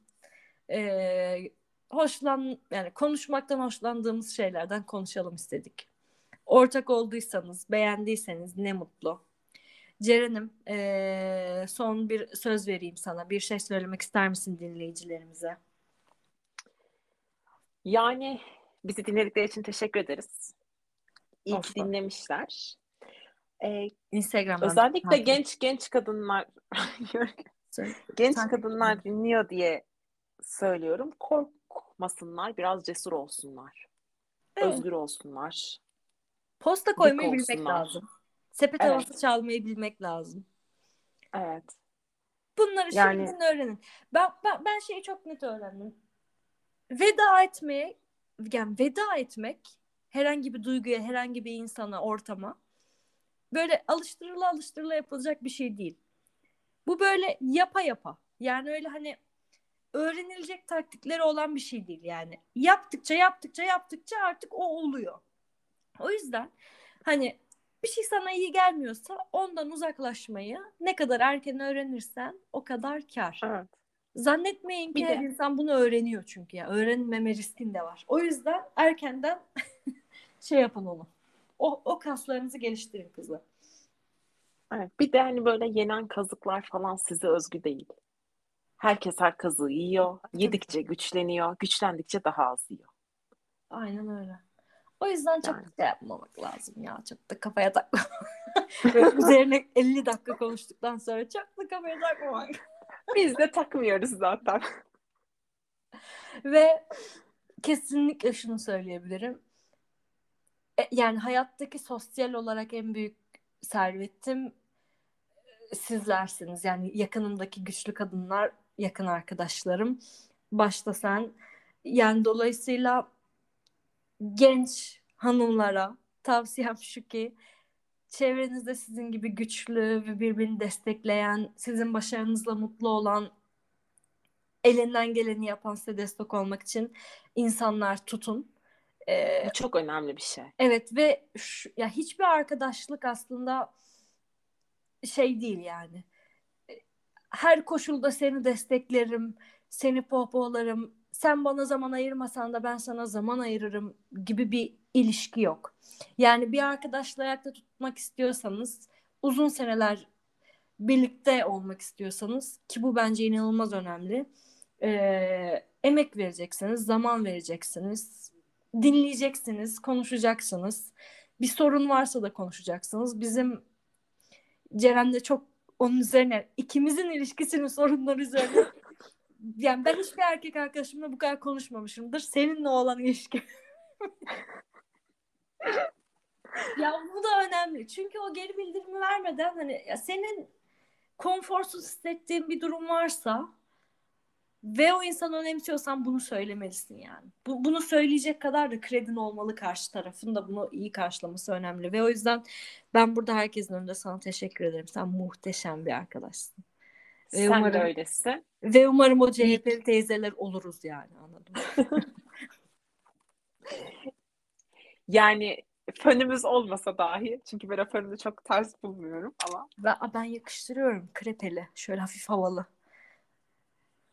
E, hoşlan yani konuşmaktan hoşlandığımız şeylerden konuşalım istedik. Ortak olduysanız, beğendiyseniz ne mutlu. Ceren'im e, son bir söz vereyim sana. Bir şey söylemek ister misin dinleyicilerimize? Yani bizi dinledikleri için teşekkür ederiz. İyi ki dinlemişler. Ee, Instagram'dan özellikle takip genç genç kadınlar genç Takip kadınlar dinliyor diye söylüyorum. Korkmasınlar, biraz cesur olsunlar. Evet. Özgür olsunlar. Posta koymayı Dik bilmek olsunlar. lazım. Sepet Evet. havası çalmayı bilmek lazım. Evet. Bunları Yani- şimdiden öğrenin. Ben, ben, ben şeyi çok net öğrendim. Veda etmeye, yani veda etmek herhangi bir duyguya, herhangi bir insana, ortama böyle alıştırıla alıştırıla yapılacak bir şey değil. Bu böyle yapa yapa. Yani öyle hani öğrenilecek taktikleri olan bir şey değil yani. Yaptıkça yaptıkça yaptıkça artık o oluyor. O yüzden hani bir şey sana iyi gelmiyorsa ondan uzaklaşmayı ne kadar erken öğrenirsen o kadar kar. Evet. Zannetmeyin ki her insan bunu öğreniyor çünkü ya. Öğrenmeme riskin de var. O yüzden erkenden şey yapın onu. O, o kaslarınızı geliştirin kızlar. Evet. Bir de hani böyle yenen kazıklar falan size özgü değil. Herkes her kazığı yiyor. Yedikçe güçleniyor. Güçlendikçe daha az yiyor. Aynen öyle. O yüzden çok Yani. şey yapmamak lazım ya. Çok da kafaya takma. Böyle üzerine 50 dakika konuştuktan sonra çok da kafaya takmamak. Biz de takmıyoruz zaten. Ve kesinlikle şunu söyleyebilirim. E, Yani hayattaki sosyal olarak en büyük servetim e, sizlersiniz. Yani yakınımdaki güçlü kadınlar, yakın arkadaşlarım. Başta sen. Yani dolayısıyla genç hanımlara tavsiyem şu ki çevrenizde sizin gibi güçlü ve birbirini destekleyen, sizin başarınızla mutlu olan, elinden geleni yapan size destek olmak için insanlar tutun. Ee, Bu çok önemli bir şey. evet ve şu, ya hiçbir arkadaşlık aslında şey değil yani. Her koşulda seni desteklerim, seni pohpohlarım. Sen bana zaman ayırmasan da ben sana zaman ayırırım gibi bir ilişki yok. Yani bir arkadaşla ayakta tutmak istiyorsanız, uzun seneler birlikte olmak istiyorsanız ki bu bence inanılmaz önemli. Ee, emek vereceksiniz, zaman vereceksiniz, dinleyeceksiniz, konuşacaksınız. Bir sorun varsa da konuşacaksınız. Bizim Ceren'de çok onun üzerine ikimizin ilişkisinin sorunları üzerine yani ben hiçbir erkek arkadaşımla bu kadar konuşmamışımdır. Seninle olan ilişki. ya bu da önemli. Çünkü o geri bildirimi vermeden hani ya senin konforsuz hissettiğin bir durum varsa ve o insanı önemsiyorsan bunu söylemelisin yani. Bu, bunu söyleyecek kadar da kredin olmalı karşı tarafın da bunu iyi karşılaması önemli. Ve o yüzden ben burada herkesin önünde sana teşekkür ederim. Sen muhteşem bir arkadaşsın. Ve Sen umarım, de öylesin. Ve umarım o CHP'li teyzeler oluruz yani anladım. yani fönümüz olmasa dahi çünkü ben fönümü çok ters bulmuyorum ama. Ben, ben yakıştırıyorum krepeli şöyle hafif havalı.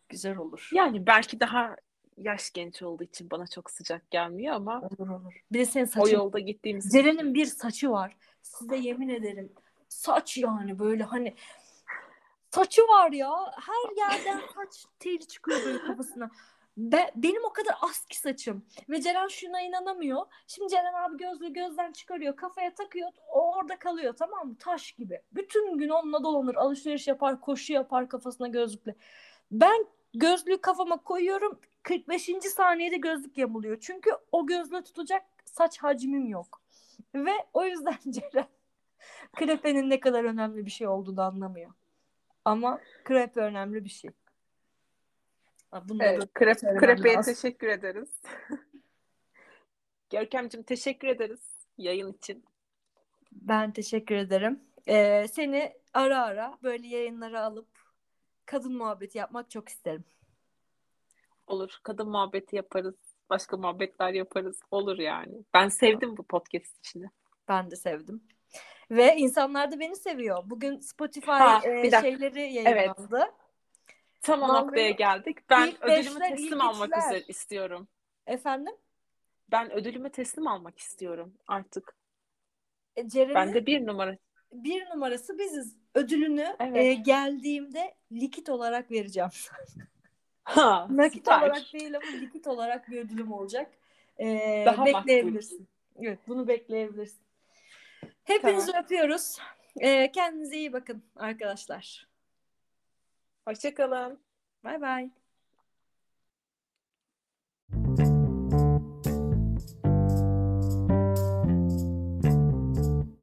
Güzel olur. Yani belki daha yaş genç olduğu için bana çok sıcak gelmiyor ama olur olur. Bir de senin saçın. O yolda gittiğimiz Ceren'in bir saçı var. Size yemin ederim. Saç yani böyle hani saçı var ya. Her yerden saç teli çıkıyor böyle kafasına. Be, benim o kadar az ki saçım. Ve Ceren şuna inanamıyor. Şimdi Ceren abi gözlüğü gözden çıkarıyor. Kafaya takıyor. O orada kalıyor tamam mı? Taş gibi. Bütün gün onunla dolanır. Alışveriş yapar. Koşu yapar kafasına gözlükle. Ben gözlüğü kafama koyuyorum. 45. saniyede gözlük yamuluyor. Çünkü o gözlüğü tutacak saç hacmim yok. Ve o yüzden Ceren krepenin ne kadar önemli bir şey olduğunu anlamıyor. Ama krepe önemli bir şey. evet, krep, krepeye teşekkür ederiz. Görkemciğim teşekkür ederiz yayın için. Ben teşekkür ederim. Ee, seni ara ara böyle yayınlara alıp kadın muhabbeti yapmak çok isterim. Olur. Kadın muhabbeti yaparız. Başka muhabbetler yaparız. Olur yani. Ben sevdim bu podcast içini. Ben de sevdim. Ve insanlar da beni seviyor. Bugün Spotify ha, e, şeyleri yayınlandı. Evet. Tam o noktaya geldik. Ben ilk ödülümü beşler, teslim almak üzere istiyorum. Efendim? Ben ödülümü teslim almak istiyorum artık. E, ben de bir numara. Bir numarası biziz. Ödülünü evet. e, geldiğimde likit olarak vereceğim. Ha, Nakit süper. olarak değil ama likit olarak bir ödülüm olacak. Ee, Daha bekleyebilirsin. Makbul. Evet bunu bekleyebilirsin. Hepinizi tamam. öpüyoruz. Ee, kendinize iyi bakın arkadaşlar. Hoşçakalın. Bay bay.